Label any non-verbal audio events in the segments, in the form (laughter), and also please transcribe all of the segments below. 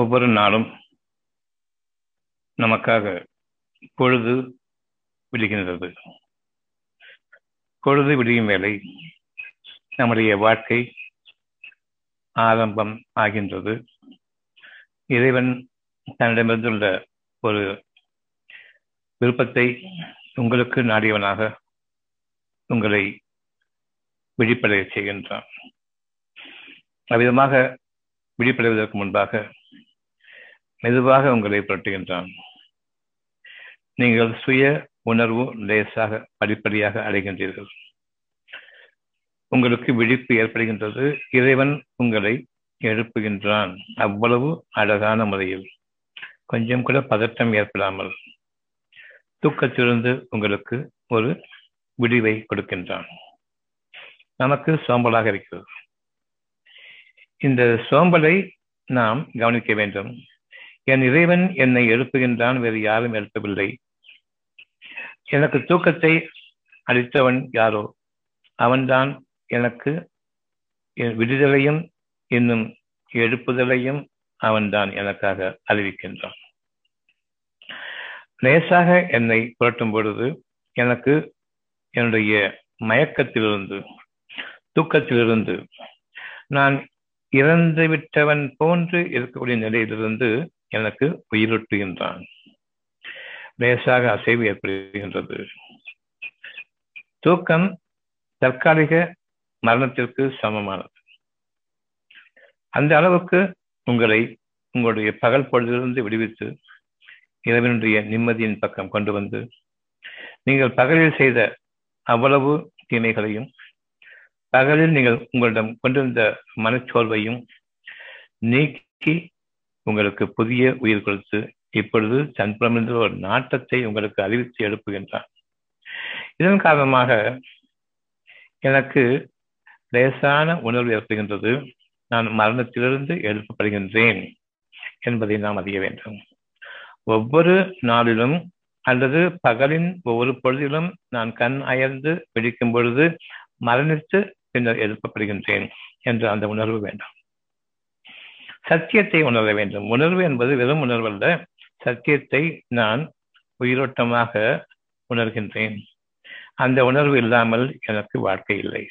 ஒவ்வொரு நாளும் நமக்காக பொழுது விடுகின்றது. பொழுது விடியும் வேலை நம்முடைய வாழ்க்கை ஆரம்பம் ஆகின்றது. இறைவன் தன்னிடமிருந்துள்ள ஒரு விருப்பத்தை உங்களுக்கு நாடியவனாக உங்களை விழிப்படைய செய்கின்றான். அவ்விதமாக விழிப்படைவதற்கு முன்பாக மெதுவாக உங்களை புரட்டுகின்றான். நீங்கள் சுய உணர்வு லேசாக படிப்படியாக அடைகின்றீர்கள். உங்களுக்கு விழிப்பு ஏற்படுகின்றது. இறைவன் உங்களை எழுப்புகின்றான். அவ்வளவு அழகான முறையில். கொஞ்சம் கூட பதட்டம் ஏற்படாமல். தூக்கத்திலிருந்து உங்களுக்கு ஒரு விடிவை கொடுக்கின்றான். நமக்கு சோம்பலாக இருக்கிறது. இந்த சோம்பலை நாம் கவனிக்க வேண்டும். என் இறைவன் என்னை எழுப்புகின்றான் வேறு யாரும் எழுப்பவில்லை. எனக்கு தூக்கத்தை அளித்தவன் யாரோ? அவன்தான் எனக்கு விடுதலையும் இன்னும் எழுப்புதலையும் அவன்தான் எனக்காக அறிவிக்கின்றான். லேசாக என்னை புரட்டும் பொழுது எனக்கு என்னுடைய மயக்கத்திலிருந்து தூக்கத்திலிருந்து நான் இறந்து விட்டவன் போன்று இருக்கக்கூடிய நிலையிலிருந்து எனக்கு உயிரூட்டுகின்றான். லேசாக அசைவு ஏற்படுகின்றது. தூக்கம் தற்காலிக மரணத்திற்கு சமமானது. அந்த அளவுக்கு உங்களை உங்களுடைய பகல் பொழுதிலிருந்து விடுவித்து இரவினுடைய நிம்மதியின் பக்கம் கொண்டு வந்து நீங்கள் பகலில் செய்த அவ்வளவு தீமைகளையும் பகலில் நீங்கள் உங்களிடம் கொண்டிருந்த மனச்சோர்வையும் நீக்கி உங்களுக்கு புதிய உயிர் கொடுத்து இப்பொழுது தன்புறம் ஒரு நாட்டத்தை உங்களுக்கு அறிவித்து எழுப்புகின்றான் இதன் காரணமாக எனக்கு லேசான உணர்வு ஏற்படுகின்றது. நான் மரணத்திலிருந்து எழுப்பப்படுகின்றேன் என்பதை நாம் அறிய வேண்டும். ஒவ்வொரு நாளிலும் அல்லது பகலின் ஒவ்வொரு பொழுதிலும் நான் கண் அயர்ந்து வெடிக்கும் பொழுது மரணித்து பின்னர் எழுப்பப்படுகின்றேன் என்ற அந்த உணர்வு வேண்டும். சத்தியத்தை உணர வேண்டும். உணர்வு என்பது வெறும் உணர்வல்ல. சத்தியத்தை நான் உயிரோட்டமாக உணர்கின்றேன். அந்த உணர்வு இல்லாமல் எனக்கு வாழ்க்கை இல்லை.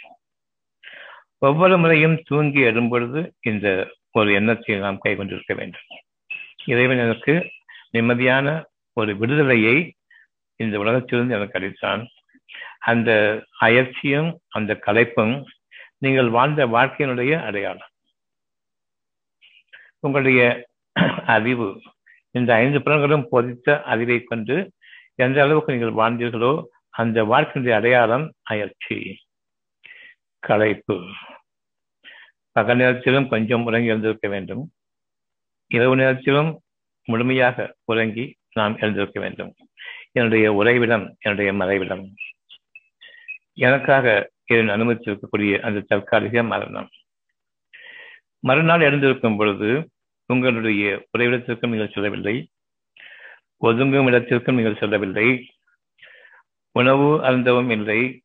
ஒவ்வொரு முறையும் தூங்கி எழும்பொழுது இந்த ஒரு எண்ணத்தை நாம் கைகொண்டிருக்க வேண்டும். இறைவன் எனக்கு நிம்மதியான ஒரு விடுதலையை இந்த உலகத்திலிருந்து எனக்கு அளித்தான். அந்த அயற்சியும் அந்த கலைப்பும் நீங்கள் வாழ்ந்த வாழ்க்கையினுடைய அடையாளம். உங்களுடைய அறிவு. இந்த ஐந்து புலன்களும் பொதித்த அறிவை கொண்டு எந்த அளவுக்கு நீங்கள் வாழ்ந்தீர்களோ அந்த வாழ்க்கையினுடைய அடையாளம் அயற்சி. களைப்பு. பகல் நேரத்திலும் கொஞ்சம் உறங்கி எழுந்திருக்க வேண்டும். இரவு நேரத்திலும் முழுமையாக உறங்கி நாம் எழுந்திருக்க வேண்டும். என்னுடைய உறைவிடம் என்னுடைய மறைவிடம். எனக்காக இதன் அனுமதித்திருக்கக்கூடிய அந்த தற்காலிக மரணம். மறுநாள் எழுந்திருக்கும் பொழுது உங்களுடைய உறைவிடத்திற்கும் நீங்கள் செல்லவில்லை. ஒதுங்கும் இடத்திற்கும் நீங்கள் செல்லவில்லை. உணவு அருந்தவும் இல்லை.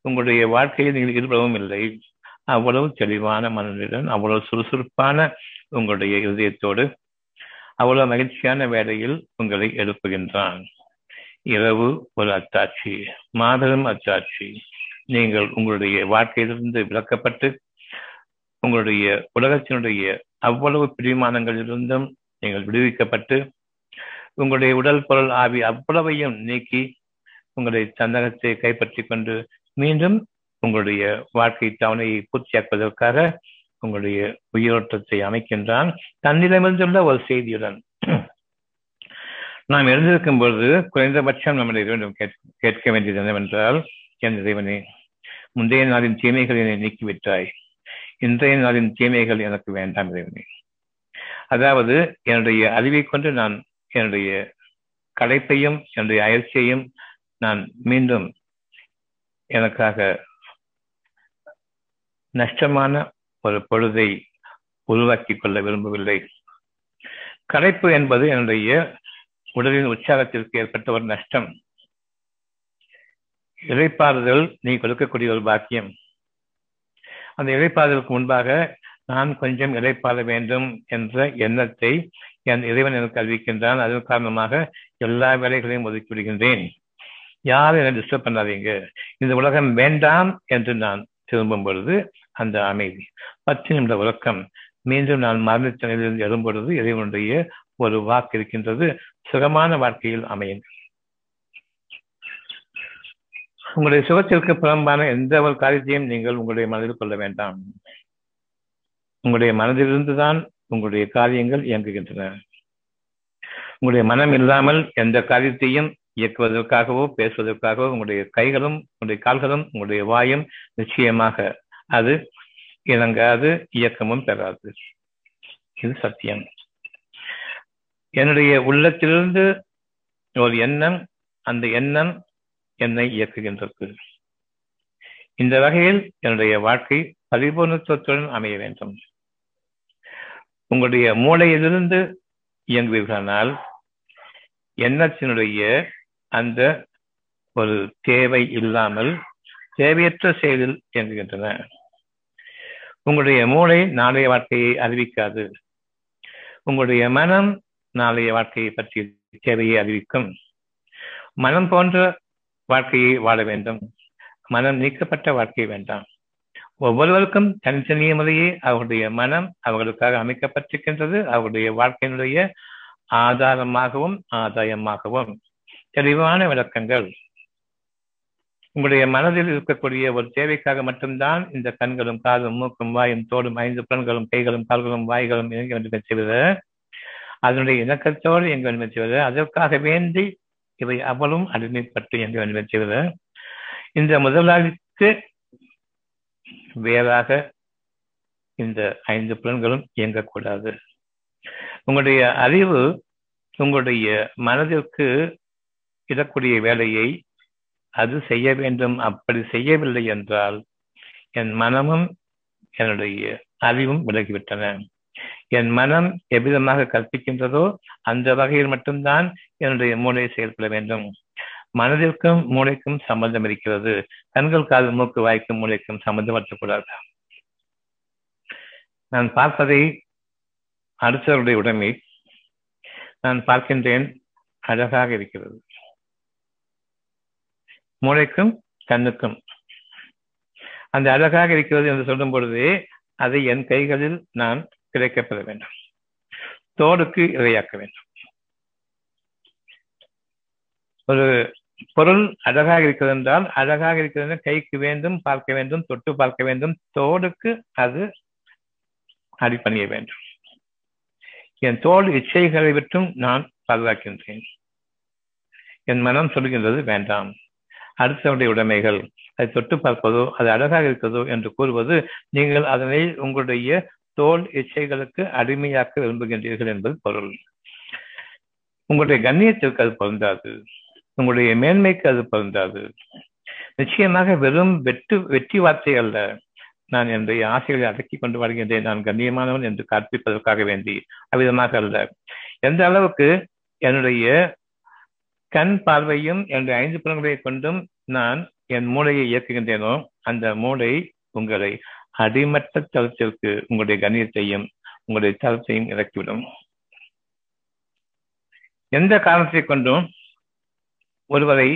உங்களுடைய வாழ்க்கையில் நீங்கள் ஈடுபடவும் இல்லை. அவ்வளவு தெளிவான மனநிலையுடன் அவ்வளவு சுறுசுறுப்பான உங்களுடைய இதயத்தோடு அவ்வளவு மகிழ்ச்சியான வேலையில் உங்களை எழுப்புகின்றான். இரவு ஒரு அத்தாட்சி மாபெரும் அத்தாட்சி. நீங்கள் உங்களுடைய வாழ்க்கையிலிருந்து விளக்கப்பட்டு உங்களுடைய உலகத்தினுடைய அவ்வளவு பிரிமானங்களிலிருந்தும் நீங்கள் விடுவிக்கப்பட்டு உங்களுடைய உடல் பொருள் ஆவி அவ்வளவையும் நீக்கி உங்களுடைய சந்தகத்தை கைப்பற்றி கொண்டு மீண்டும் உங்களுடைய வாழ்க்கை தவணையை பூர்த்தியாக்குவதற்காக உங்களுடைய உயிரோட்டத்தை அமைக்கின்றான். தன்னிடமிருந்துள்ள ஒரு செய்தியுடன் நாம் எழுந்திருக்கும் பொழுது குறைந்தபட்சம் நம்முடைய வேண்டும் கேட்க வேண்டியது என்னவென்றால் என் இறைவனே முந்தைய நாளின் தீமைகள் என்னை நீக்கிவிட்டாய். இன்றைய நாளின் தீமைகள் எனக்கு வேண்டாம் இறைவனே அதாவது என்னுடைய அறிவை கொண்டு நான் என்னுடைய களைப்பையும் என்னுடைய அயற்சியையும் நான் மீண்டும் எனக்காக நஷ்டமான ஒரு பொழுதை உருவாக்கி கொள்ள விரும்பவில்லை. களைப்பு என்பது என்னுடைய உடலின் உற்சாகத்திற்கு ஏற்பட்ட ஒரு நஷ்டம். இழைப்பாறுதல் நீ கொடுக்கக்கூடிய ஒரு பாக்கியம். அந்த இழைப்பாதலுக்கு முன்பாக நான் கொஞ்சம் இழைப்பாத வேண்டும் என்ற எண்ணத்தை என் இறைவன் எனக்கு அறிவிக்கின்றான். அதன் காரணமாக எல்லா வேலைகளையும் ஒதுக்கி விடுகின்றேன். யாரும் என்னை டிஸ்டர்ப் பண்ணாதீங்க. இந்த உலகம் வேண்டாம் என்று நான் திரும்பும் பொழுது அந்த அமைதி. பத்து நிமிட உறக்கம். மீண்டும் நான் மரண எழும்பொழுது இறைவனுடைய ஒரு வாக்கு இருக்கின்றது. சுகமான வாழ்க்கையில் அமையுங்கள். உங்களுடைய சுகத்திற்கு புலம்பான எந்த ஒரு காரியத்தையும் நீங்கள் உங்களுடைய மனதில் கொள்ள வேண்டாம். உங்களுடைய மனதிலிருந்துதான் உங்களுடைய காரியங்கள் இயங்குகின்றன. உங்களுடைய மனம் இல்லாமல் எந்த காரியத்தையும் இயக்குவதற்காகவோ பேசுவதற்காகவோ உங்களுடைய கைகளும் உங்களுடைய கால்களும் உங்களுடைய வாயும் நிச்சயமாக அது இணங்காது இயக்கமும் பெறாது. இது சத்தியம். என்னுடைய உள்ளத்திலிருந்து ஒரு எண்ணம் அந்த எண்ணம் என்னை இயக்குகின்றது. இந்த வகையில் என்னுடைய வாழ்க்கை பரிபூர்ணத்துவத்துடன் அமைய வேண்டும். உங்களுடைய மூளையிலிருந்து இயங்குவீர்களானால் எண்ணத்தினுடைய அந்த ஒரு தேவை இல்லாமல் தேவையற்ற செயலில் இயங்குகின்றன. உங்களுடைய மூளை நாளைய வாழ்க்கையை அறிவிக்காது. உங்களுடைய மனம் நாளைய வாழ்க்கையை பற்றிய தேவையை அறிவிக்கும். மனம் போன்ற வாழ்க்கையை வாழ வேண்டும். மனம் நீக்கப்பட்ட வாழ்க்கை வேண்டாம். ஒவ்வொருவருக்கும் தனித்தனிய முறையே அவருடைய மனம் அவர்களுக்காக அமைக்கப்பட்டிருக்கின்றது. அவருடைய வாழ்க்கையினுடைய ஆதாரமாகவும் ஆதாயமாகவும். தெளிவான விளக்கங்கள். உங்களுடைய மனதில் இருக்கக்கூடிய ஒரு தேவைக்காக மட்டும்தான் இந்த கண்களும் காதும் மூக்கும் வாயும் தோடும் ஐந்து புலன்களும் கைகளும் கால்களும் வாய்களும் இயங்க வேண்டும் செய்வது அதனுடைய இணக்கத்தோடு இயங்க வேண்டும் செய்வது அதற்காக வேண்டி இவை அவளும் அடிமைப்பட்டு என்று வேண்டும் இந்த முதலாளிக்கு வேறாக இந்த ஐந்து புலன்களும் இயங்கக்கூடாது. உங்களுடைய அறிவு உங்களுடைய மனதிற்கு இடக்கூடிய வேலையை அது செய்ய வேண்டும். அப்படி செய்யவில்லை என்றால் என் மனமும் என்னுடைய அறிவும் விலகிவிட்டன. என் மனம் எவ்விதமாக கற்பிக்கின்றதோ அந்த வகையில் மட்டும்தான் என்னுடைய மூளை செயல்பட வேண்டும். மனதிற்கும் மூளைக்கும் சம்பந்தம் இருக்கிறது. கண்கள் காது மூக்கு வாய்க்கும் மூளைக்கும் சம்பந்தமற்றக்கூடாது நான் பார்ப்பதை அடுத்தவருடைய உடைமை. நான் பார்க்கின்றேன் அழகாக இருக்கிறது. மூளைக்கும் கண்ணுக்கும். அந்த அழகாக இருக்கிறது என்று சொல்லும் பொழுது அதை என் கைகளில் நான் கிடைக்கப்பெற வேண்டும். தோடுக்கு இரையாக்க வேண்டும். ஒரு பொருள் அழகாக இருக்கிறது என்றால் அழகாக இருக்கிறது கைக்கு வேண்டும் பார்க்க வேண்டும் தொட்டு பார்க்க வேண்டும். தோடுக்கு அது அடிப்பணிய வேண்டும். என் தோல் இச்சைகளை விட்டும் நான் பாதுகாக்கின்றேன். என் மனம் சொல்கின்றது வேண்டாம். அடுத்தவருடைய உடைமைகள் அதை தொட்டு பார்ப்பதோ அது அழகாக இருக்கிறதோ என்று கூறுவது நீங்கள் அதனை உங்களுடைய தோல் இச்சைகளுக்கு அடிமையாக்க விரும்புகின்றீர்கள் என்பது பொருள். உங்களுடைய கண்ணியத்திற்கு அது பொருந்தாது. உங்களுடைய மேன்மைக்கு அது பொருந்தாது. நிச்சயமாக வெறும் வெட்டு வெற்றி வார்த்தை அல்ல. நான் என்னுடைய ஆசைகளை அடக்கி கொண்டு வருகின்றேன் நான் கண்ணியமானவன் என்று காண்பிப்பதற்காக வேண்டி அவ்விதமாக அல்ல. எந்த அளவுக்கு என்னுடைய கண் பார்வையும் என்னுடைய ஐந்து புலன்களை கொண்டும் நான் என் மூளையை இயக்குகின்றேனோ அந்த மூளை உங்களை அடிமட்ட தளத்திற்கு உங்களுடைய கணியத்தையும் உங்களுடைய தளத்தையும் இறக்கிவிடும். எந்த காரணத்தை கொண்டும் ஒருவரை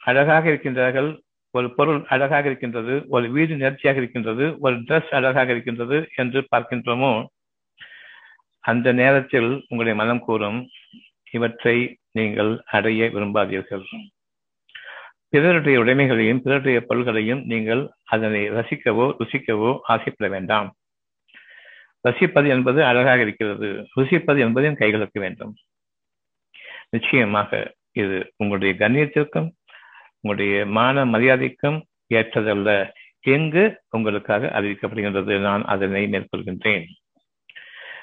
அழகாக இருக்கின்றார்கள் ஒரு பொருள் அழகாக இருக்கின்றது ஒரு வீடு நேர்த்தியாக இருக்கின்றது ஒரு ட்ரெஸ் அழகாக இருக்கின்றது என்று பார்க்கின்றோமோ அந்த நேரத்தில் உங்களுடைய மனம் கூறும் இவற்றை நீங்கள் அடைய விரும்பாதீர்கள். பிறருடைய உடைமைகளையும் பிறருடைய பொருள்களையும் நீங்கள் அதனை ரசிக்கவோ ருசிக்கவோ ஆசைப்பட வேண்டாம். ரசிப்பது என்பது அழகாக இருக்கிறது. ருசிப்பது என்பதையும் கைகளுக்கு வேண்டும். நிச்சயமாக இது உங்களுடைய கண்ணியத்திற்கும் உங்களுடைய மான மரியாதைக்கும் ஏற்றதல்ல. எங்கு உங்களுக்காக அறிவிக்கப்படுகின்றது நான் அதனை மேற்கொள்கின்றேன்.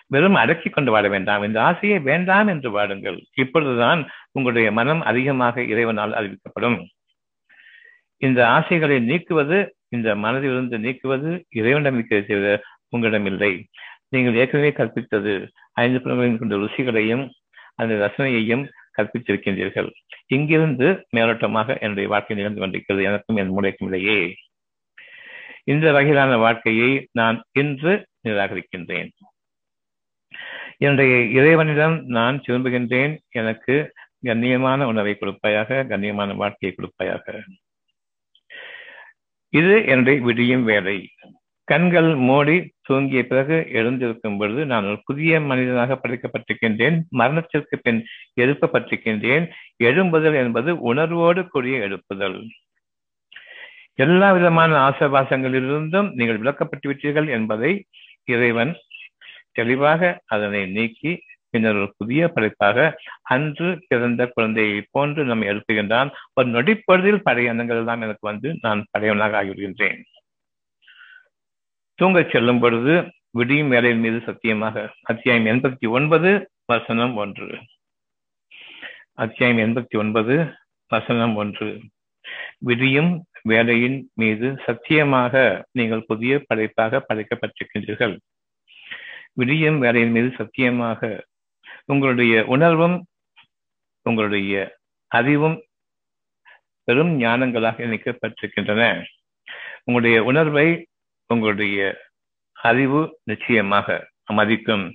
வெறும் அடக்கிக் கொண்டு வாழ வேண்டாம். இந்த ஆசையை வேண்டாம் என்று வாடுங்கள். இப்பொழுதுதான் உங்களுடைய மனம் அதிகமாக இறைவனால் அறிவிக்கப்படும். இந்த ஆசைகளை நீக்குவது இந்த மனதிலிருந்து நீக்குவது இறைவனிடம் இருக்கிறது உங்களிடம் இல்லை நீங்கள் ஏற்கனவே கற்பித்தது ஐந்து புலங்களின் கொண்ட ருசிகளையும் அந்த ரசனையையும் கற்பித்திருக்கின்றீர்கள். இங்கிருந்து மேலோட்டமாக என்னுடைய வாழ்க்கை நிகழ்ந்து கொண்டிருக்கிறது. எனக்கும் என் மூளைக்கும் இடையே. இந்த வகையிலான வாழ்க்கையை நான் இன்று நிராகரிக்கின்றேன். என்னுடைய இறைவனிடம் நான் திரும்புகின்றேன். எனக்கு கண்ணியமான உணவை கொடுப்பாயாக கண்ணியமான வாழ்க்கையை கொடுப்பாயாக. இது என்னுடைய விடியும் வேலை. கண்கள் மூடி தூங்கிய பிறகு எழுந்திருக்கும் பொழுது நான் ஒரு புதிய மனிதனாக படைக்கப்பட்டிருக்கின்றேன். மரணத்திற்கு பின் எழுப்பப்பட்டிருக்கின்றேன். எழும்புதல் என்பது உணர்வோடு கூடிய எழுப்புதல். எல்லா விதமான ஆசவாசங்களிலிருந்தும் நீங்கள் விளக்கப்பட்டு விட்டீர்கள் என்பதை இறைவன் தெளிவாக அதனை நீக்கி பின்னர் ஒரு புதிய படைப்பாக அன்று பிறந்த குழந்தையை போன்று நம்மை எழுப்புகின்றான் ஒரு நொடிப்பொழுதில் பழைய எண்ணங்கள் எல்லாம் எனக்கு வந்து நான் பழையவனாக ஆகிவிடுகின்றேன். தூங்கச் செல்லும் பொழுது விடியும் வேலையின் மீது சத்தியமாக அத்தியாயம் எண்பத்தி ஒன்பது வசனம் ஒன்று. அத்தியாயம் எண்பத்தி ஒன்பது வசனம் ஒன்று. விடியும் வேலையின் மீது சத்தியமாக நீங்கள் புதிய படைப்பாக படைக்கப்பட்டிருக்கின்றீர்கள். விடியும் வேலையின் மீது சத்தியமாக உங்களுடைய உணர்வும் உங்களுடைய அறிவும் பெரும் ஞானங்களாக இணைக்கப்பட்டிருக்கின்றன. உங்களுடைய உணர்வை உங்களுடைய அறிவு நிச்சயமாக மதிக்கும்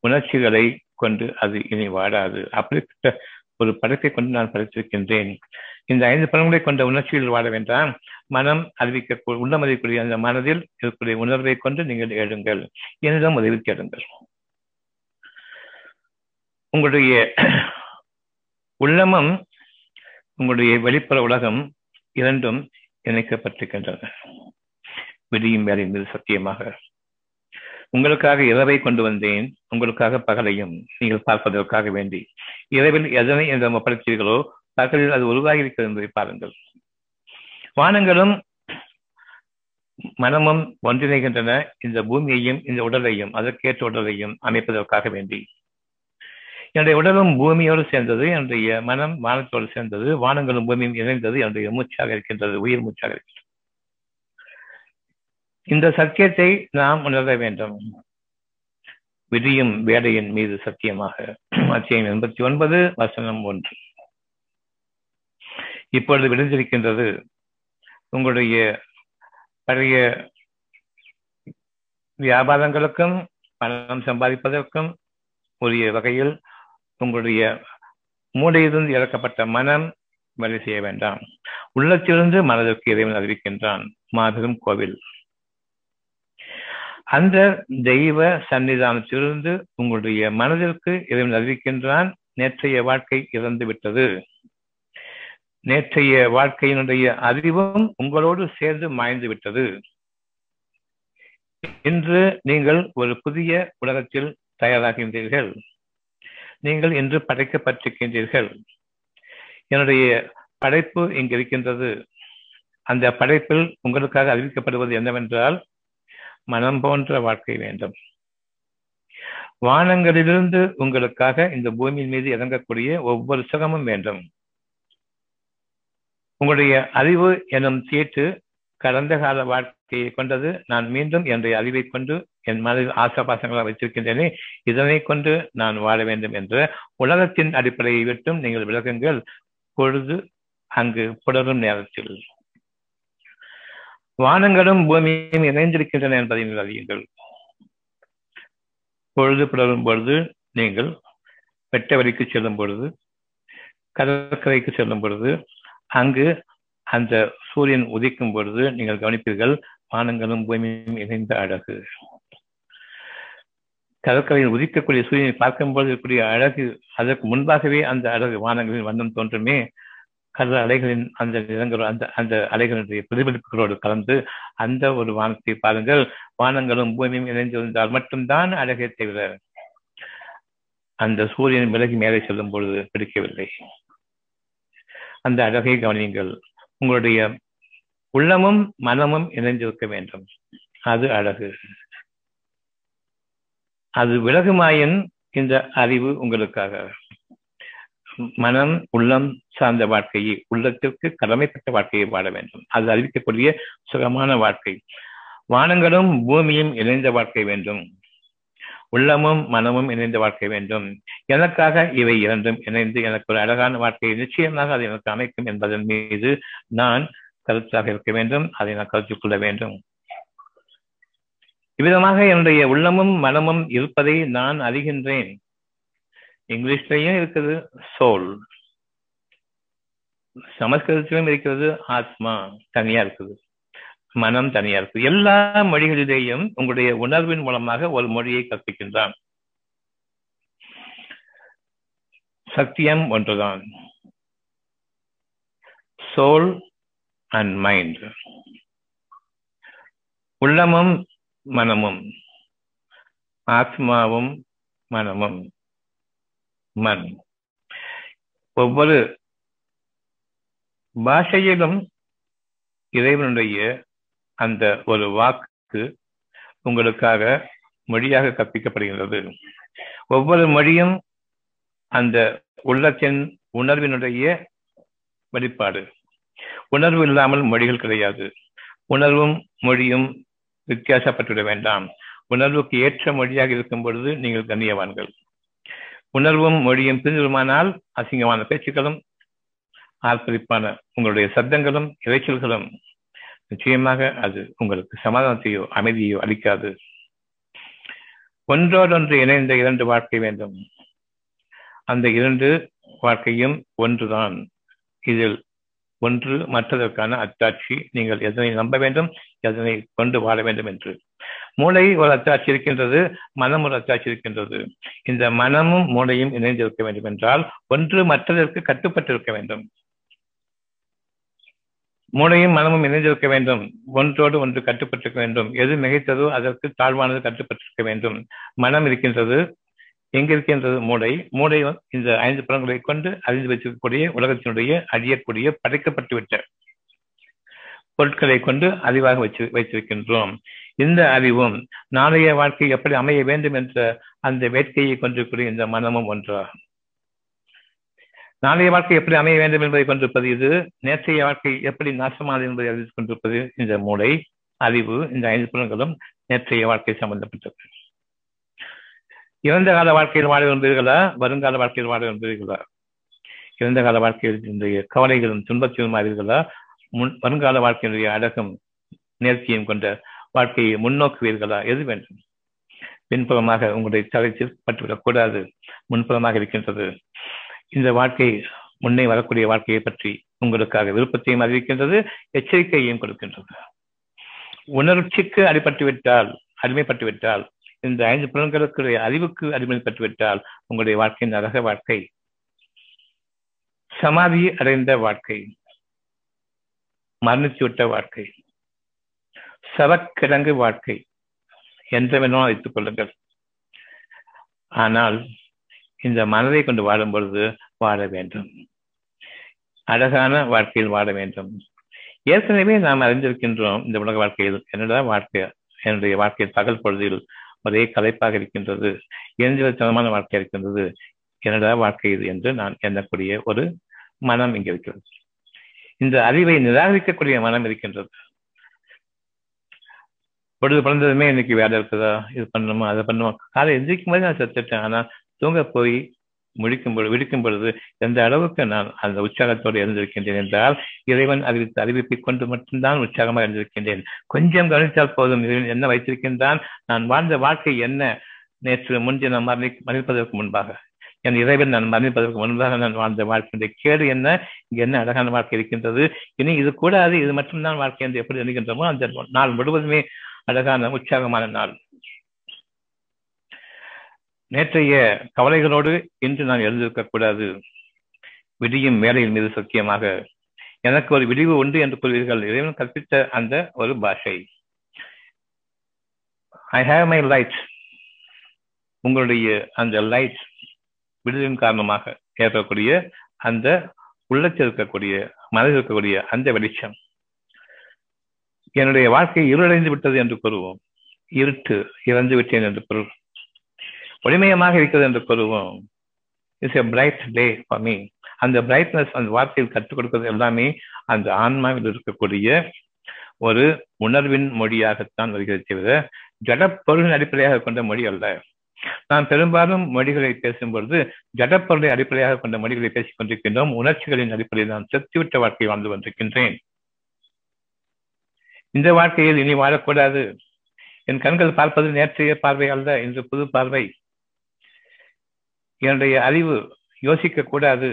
உணர்ச்சிகளை கொண்டு அது இனி வாடாது. அப்படிப்பட்ட ஒரு படத்தை கொண்டு நான் படைத்திருக்கின்றேன். இந்த ஐந்து படங்களை கொண்ட உணர்ச்சிகள் வாட வேண்டாம். மனம் அறிவிக்க உள்ளமதிக்கூடிய அந்த மனதில் இருக்கக்கூடிய உணர்வை கொண்டு நீங்கள் எழுங்கள். என்னிடம் உதவி கேளுங்கள். உங்களுடைய உள்ளமும் உங்களுடைய வெளிப்புற உலகம் இரண்டும் இணைக்கப்பட்டிருக்கின்றன. விடியும் வேலை என்பது சத்தியமாக. உங்களுக்காக இரவை கொண்டு வந்தேன் உங்களுக்காக பகலையும் நீங்கள் பார்ப்பதற்காக வேண்டி. இரவில் எதனை என்று ஒப்படைத்தீர்களோ பகலில் அது உருவாகி இருக்கிறது என்பதை பாருங்கள். வானங்களும் மனமும் ஒன்றிணைகின்றன. இந்த பூமியையும் இந்த உடலையும் அதற்கேற்ற உடலையும் அமைப்பதற்காக வேண்டி. என்னுடைய உடலும் பூமியோடு சேர்ந்தது என்னுடைய மனம் வானத்தோடு சேர்ந்தது வானங்களும் பூமியும் இணைந்தது என்னுடைய மூச்சாக இருக்கின்றது உயிர் மூச்சாக இருக்கின்றது. இந்த சத்தியத்தை நாம் உணர வேண்டும். விடியும் வேலையின் மீது சத்தியமாக. அத்தியம் எண்பத்தி ஒன்பது வசனம் ஒன்று. இப்பொழுது விடுந்திருக்கின்றது உங்களுடைய பழைய வியாபாரங்களுக்கும் பணம் சம்பாதிப்பதற்கும் உரிய வகையில் உங்களுடைய மூளையிலிருந்து இறக்கப்பட்ட மனம் வேலை செய்ய வேண்டாம். உள்ளத்திலிருந்து மனதிற்கு இறைவன் அறிவிக்கின்றான் மாபெரும் கோவில். அந்த தெய்வ சன்னிதானத்திலிருந்து உங்களுடைய மனதிற்கு இறைவன் அறிவிக்கின்றான் நேற்றைய வாழ்க்கை இறந்து விட்டது நேற்றைய வாழ்க்கையினுடைய அறிவும் உங்களோடு சேர்ந்து மாய்ந்து விட்டது இன்று நீங்கள் ஒரு புதிய உலகத்தில் தயாராகின்றீர்கள். நீங்கள் இன்று படைக்கப்பட்டிருக்கின்றீர்கள். என்னுடைய படைப்பு இங்கு இருக்கின்றது அந்த படைப்பில் உங்களுக்காக அறிவிக்கப்படுவது என்னவென்றால் மனம் போன்ற வாழ்க்கை வேண்டும். வானங்களிலிருந்து உங்களுக்காக இந்த பூமியின் மீது இறங்கக்கூடிய ஒவ்வொரு சுகமும் வேண்டும். உங்களுடைய அறிவு எனும் தீட்டு கடந்த கால வாழ்க்கையை கொண்டது நான் மீண்டும் என்னுடைய அறிவை கொண்டு என் மனதில் ஆசாபாசங்களாக வைத்திருக்கின்றேனே இதனை கொண்டு நான் வாழ வேண்டும் என்ற உலகத்தின் அடிப்படையை விட்டும் நீங்கள் விளக்குங்கள். பொழுது அங்கு புடரும் நேரத்தில். வானங்களும் பூமியும் இணைந்திருக்கின்றன என்பதை நீங்கள் அறியுங்கள். பொழுது புடரும் பொழுது நீங்கள் வெட்ட வரிக்கு செல்லும் பொழுது கடற்கரைக்கு செல்லும் பொழுது அங்கு அந்த சூரியன் உதிக்கும் பொழுது நீங்கள் கவனிப்பீர்கள் வானங்களும் பூமியும் இணைந்த அழகு. கடற்கரையில் உதிக்கக்கூடிய சூரியனை பார்க்கும்போது இருக்கக்கூடிய அழகு அதற்கு முன்பாகவே அந்த அழகு வானங்களின் வண்ணம் தோன்றுமே கடல் அலைகளின் அந்த நிறங்களோடு அந்த அந்த அலைகளுடைய பிரதிபலிப்புகளோடு கலந்து அந்த ஒரு வானத்தை பாருங்கள். வானங்களும் பூமியும் இணைந்திருந்தால் மட்டும்தான் அழகை தவிர அந்த சூரியன் விலகி மேலே செல்லும் பொழுது பிடிக்கவில்லை. அந்த அழகை கவனியுங்கள். உங்களுடைய உள்ளமும் மனமும் இணைந்திருக்க வேண்டும். அது அழகு. அது விலகுமாயின் இந்த அறிவு உங்களுக்காக. மனம் உள்ளம் சார்ந்த வாழ்க்கையை உள்ளத்திற்கு கடமைப்பட்ட வாழ்க்கையை வாழ வேண்டும். அது அறிவிக்கக்கூடிய சுகமான வாழ்க்கை. வானங்களும் பூமியும் இணைந்த வாழ்க்கை வேண்டும். உள்ளமும் மனமும் இணைந்து வாழ்க்கை வேண்டும். எனக்காக இவை இரண்டும் இணைந்து எனக்கு ஒரு அழகான வாழ்க்கையை நிச்சயமாக அது எனக்கு அமைக்கும் என்பதன் மீது நான் கருத்தாக இருக்க வேண்டும். அதை நான் கருத்தில் கொள்ள வேண்டும். இவ்விதமாக என்னுடைய உள்ளமும் மனமும் இருப்பதை நான் அறிகின்றேன். இங்கிலீஷ்லயும் இருக்குது சோல். சமஸ்கிருதத்திலும் இருக்கிறது ஆத்மா. தனியா இருக்குது. மனம் தனியா எல்லா மொழிகளிலேயும் உங்களுடைய உணர்வின் மூலமாக ஒரு மொழியை கற்பிக்கின்றான். சத்தியம் ஒன்றுதான். சோல் அண்ட் மைண்ட் உள்ளமும் மனமும். ஆத்மாவும் மனமும். மண் ஒவ்வொரு பாஷையிலும் இறைவனுடைய அந்த ஒரு வாக்கு உங்களுக்காக மொழியாக கற்பிக்கப்படுகின்றது. ஒவ்வொரு மொழியும் அந்த உள்ளத்தின் உணர்வினுடைய வெளிப்பாடு. உணர்வு இல்லாமல் மொழிகள் கிடையாது. உணர்வும் மொழியும் வித்தியாசப்பட்டுவிட வேண்டாம். உணர்வுக்கு ஏற்ற மொழியாக இருக்கும் பொழுது நீங்கள் கண்ணியவான்கள். உணர்வும் மொழியும் பிரிந்துமானால் அசிங்கமான பேச்சுக்களும் ஆர்ப்பரிப்பான உங்களுடைய சப்தங்களும் இறைச்சல்களும் நிச்சயமாக அது உங்களுக்கு சமாதானத்தையோ அமைதியோ அளிக்காது. ஒன்றோடொன்று இணைந்த இரண்டு வாழ்க்கை வேண்டும். அந்த இரண்டு வாழ்க்கையும் ஒன்றுதான். இதில் ஒன்று மற்றதற்கான அத்தாட்சி. நீங்கள் எதனை நம்ப வேண்டும் எதனை கொண்டு வாழ வேண்டும் என்று. மூளை ஒரு அத்தாட்சி இருக்கின்றது மனம் ஒரு அத்தாட்சி இருக்கின்றது. இந்த மனமும் மூளையும் இணைந்திருக்க வேண்டும் என்றால் ஒன்று மற்றதற்கு கட்டுப்பட்டிருக்க வேண்டும். மூளையும் மனமும் இணைந்திருக்க வேண்டும். ஒன்றோடு ஒன்று கட்டுப்பட்டிருக்க வேண்டும். எது மிகைத்ததோ அதற்கு தாழ்வானது கட்டுப்பட்டிருக்க வேண்டும். மனம் இருக்கின்றது எங்க இருக்கின்றது மூளை. மூளை இந்த ஐந்து புலங்களை கொண்டு அறிந்து வைத்திருக்கக்கூடிய உலகத்தினுடைய அழியக்கூடிய படைக்கப்பட்டுவிட்ட பொருட்களை கொண்டு அறிவாக வச்சு வைத்திருக்கின்றோம். இந்த அறிவும் நாளைய வாழ்க்கை எப்படி அமைய வேண்டும் என்ற அந்த வேட்கையை கொண்டிருக்கூடிய இந்த மனமும் ஒன்றாகும். நாளைய வாழ்க்கை எப்படி அமைய வேண்டும் என்பதை கொண்டிருப்பது இது. நேற்றைய வாழ்க்கை எப்படி நாசமானது என்பதை அறிந்து கொண்டிருப்பது இந்த மூளை அறிவு இந்த ஐந்து புலன்களும் நேற்றைய வாழ்க்கை சம்பந்தப்பட்டது. இறந்த கால வாழ்க்கையில் வாழ விரும்புகிறீர்களா? வருங்கால வாழ்க்கையில் வாழ விரும்புகிறீர்களா? இறந்த கால வாழ்க்கையில் இன்றைய கவலைகளும் துன்பத்திலும் அறிவீர்களா முன் வருங்கால வாழ்க்கையினுடைய அழகும் நேர்த்தியும் கொண்ட வாழ்க்கையை முன்னோக்குவீர்களா? எது வேண்டும்? பின்புறமாக உங்களுடைய தலை பட்டுவிடக்கூடாது கூடாது முன்புறமாக இருக்கின்றது. இந்த வாழ்க்கை முன்னே வரக்கூடிய வாழ்க்கையை பற்றி உங்களுக்காக விருப்பத்தையும் அறிவிக்கின்றது எச்சரிக்கையையும் கொடுக்கின்றது. உணர்ச்சிக்கு அடிபட்டுவிட்டால் அடிமைப்பட்டுவிட்டால் இந்த ஐந்து புலன்களுக்கு அறிவுக்கு அடிமைப்பட்டுவிட்டால் உங்களுடைய வாழ்க்கையின் அழக வாழ்க்கை சமாதி அடைந்த வாழ்க்கை மரணித்து விட்ட வாழ்க்கை சவக்கிழங்கு வாழ்க்கை என்ற வேணும் வைத்துக் கொள்ளுங்கள். ஆனால் இந்த மனதை கொண்டு வாழும் பொழுது வாழ வேண்டும். அழகான வாழ்க்கையில் வாழ வேண்டும். ஏற்கனவே நாம் அறிந்திருக்கின்றோம் இந்த உலக வாழ்க்கையில் என்னடா வாழ்க்கை? என்னுடைய வாழ்க்கையில் பகல் பொழுதில் ஒரே கலைப்பாக இருக்கின்றது எந்திரத்தனமான வாழ்க்கை இருக்கின்றது. என்னடா வாழ்க்கை இது என்று நான் எண்ணக்கூடிய ஒரு மனம் இங்கே இருக்கிறது. இந்த அறிவை நிராகரிக்கக்கூடிய மனம் இருக்கின்றது. பொழுது பிறந்ததுமே இன்னைக்கு வேலை இருக்குதா? இது பண்ணணுமா? அதை பண்ணுமா காலை எந்திரிக்கும் போது நான் செத்துட்டேன். ஆனா தூங்க போய் முடிக்கும் பொழுது விடுக்கும் பொழுது எந்த அளவுக்கு நான் அந்த உற்சாகத்தோடு இருந்திருக்கின்றேன் என்றால் இறைவன் அறிவித்து அறிவிப்பை கொண்டு மட்டும்தான் உற்சாகமாக இருந்திருக்கின்றேன் கொஞ்சம் கவனித்தால் போதும். இறைவன் என்ன வைத்திருக்கின்றான்? நான் வாழ்ந்த வாழ்க்கை என்ன? நேற்று முன்தினம் மரணி மரணிப்பதற்கு முன்பாக. என் இறைவன் நான் மரணிப்பதற்கு முன்பாக நான் வாழ்ந்த வாழ்க்கையுடைய கேடு என்ன? இங்கே என்ன அழகான வாழ்க்கை இருக்கின்றது? இனி இது கூடாது. இது மட்டும்தான் வாழ்க்கை என்று எப்படி நினைக்கின்றோமோ அந்த நாள் முழுவதுமே அழகான உற்சாகமான நாள். நேற்றைய கவலைகளோடு இன்று நான் எழுந்திருக்க கூடாது விடியும் வேலையின் மீது சத்தியமாக எனக்கு ஒரு விடிவு உண்டு என்று கூறுவீர்கள். இறைவன் கற்பித்த அந்த ஒரு பாஷை. ஐ ஹாவ் மை லைட் உங்களுடைய அந்த லைட் விடுதலின் காரணமாக ஏற்படக்கூடிய அந்த உள்ளத்தில் இருக்கக்கூடிய மனதில் இருக்கக்கூடிய அந்த வெளிச்சம். என்னுடைய வாழ்க்கை இருளடைந்து விட்டது என்று கூறுவோம். இருட்டு இறந்து விட்டேன் என்று பொருள் ஒளிமயமாக இருக்கிறது என்று கூறுவோம் it's a bright day for me அந்த பிரைட்னஸ் அந்த வார்த்தையில் கற்றுக் கொடுக்கிறது எல்லாமே அந்த ஆன்மாவில் இருக்கக்கூடிய ஒரு உணர்வின் மொழியாகத்தான் வருகிறது தவிர ஜடப்பொருளின் அடிப்படையாக கொண்ட மொழி அல்ல. நாம் பெரும்பாலும் மொழிகளை பேசும்பொழுது ஜடப்பொருளை அடிப்படையாக கொண்ட மொழிகளை பேசிக் கொண்டிருக்கின்றோம். உணர்ச்சிகளின் அடிப்படையில் நான் செத்துவிட்ட வாழ்க்கை வாழ்ந்து வந்திருக்கின்றேன். இந்த வாழ்க்கையில் இனி வாழக்கூடாது. என் கண்கள் பார்ப்பது நேற்றைய பார்வை அல்ல இன்று புது பார்வை. என்னுடைய அறிவு யோசிக்க கூடாது.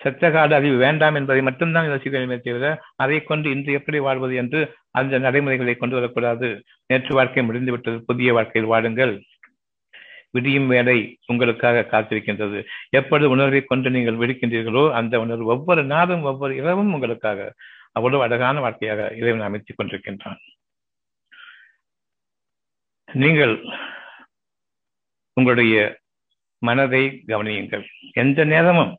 சத்தகால அறிவு வேண்டாம் என்பதை மட்டும்தான் யோசிக்க வேண்டுமே தவிர அதை கொண்டு இன்று எப்படி வாழ்வது என்று அந்த நடைமுறைகளை கொண்டு வரக்கூடாது. நேற்று வாழ்க்கை முடிந்துவிட்டது புதிய வாழ்க்கையில் வாடுங்கள் விடியும் வேலை உங்களுக்காக காத்திருக்கின்றது. எப்பொழுது உணர்வை கொண்டு நீங்கள் விடுக்கின்றீர்களோ அந்த உணர்வு ஒவ்வொரு நாளும் ஒவ்வொரு இரவும் உங்களுக்காக அவ்வளவு அழகான வாழ்க்கையாக இறைவன் அமைத்துக் கொண்டிருக்கின்றான். நீங்கள் உங்களுடைய மனதை கவனியுங்கள். எந்த நேரமும்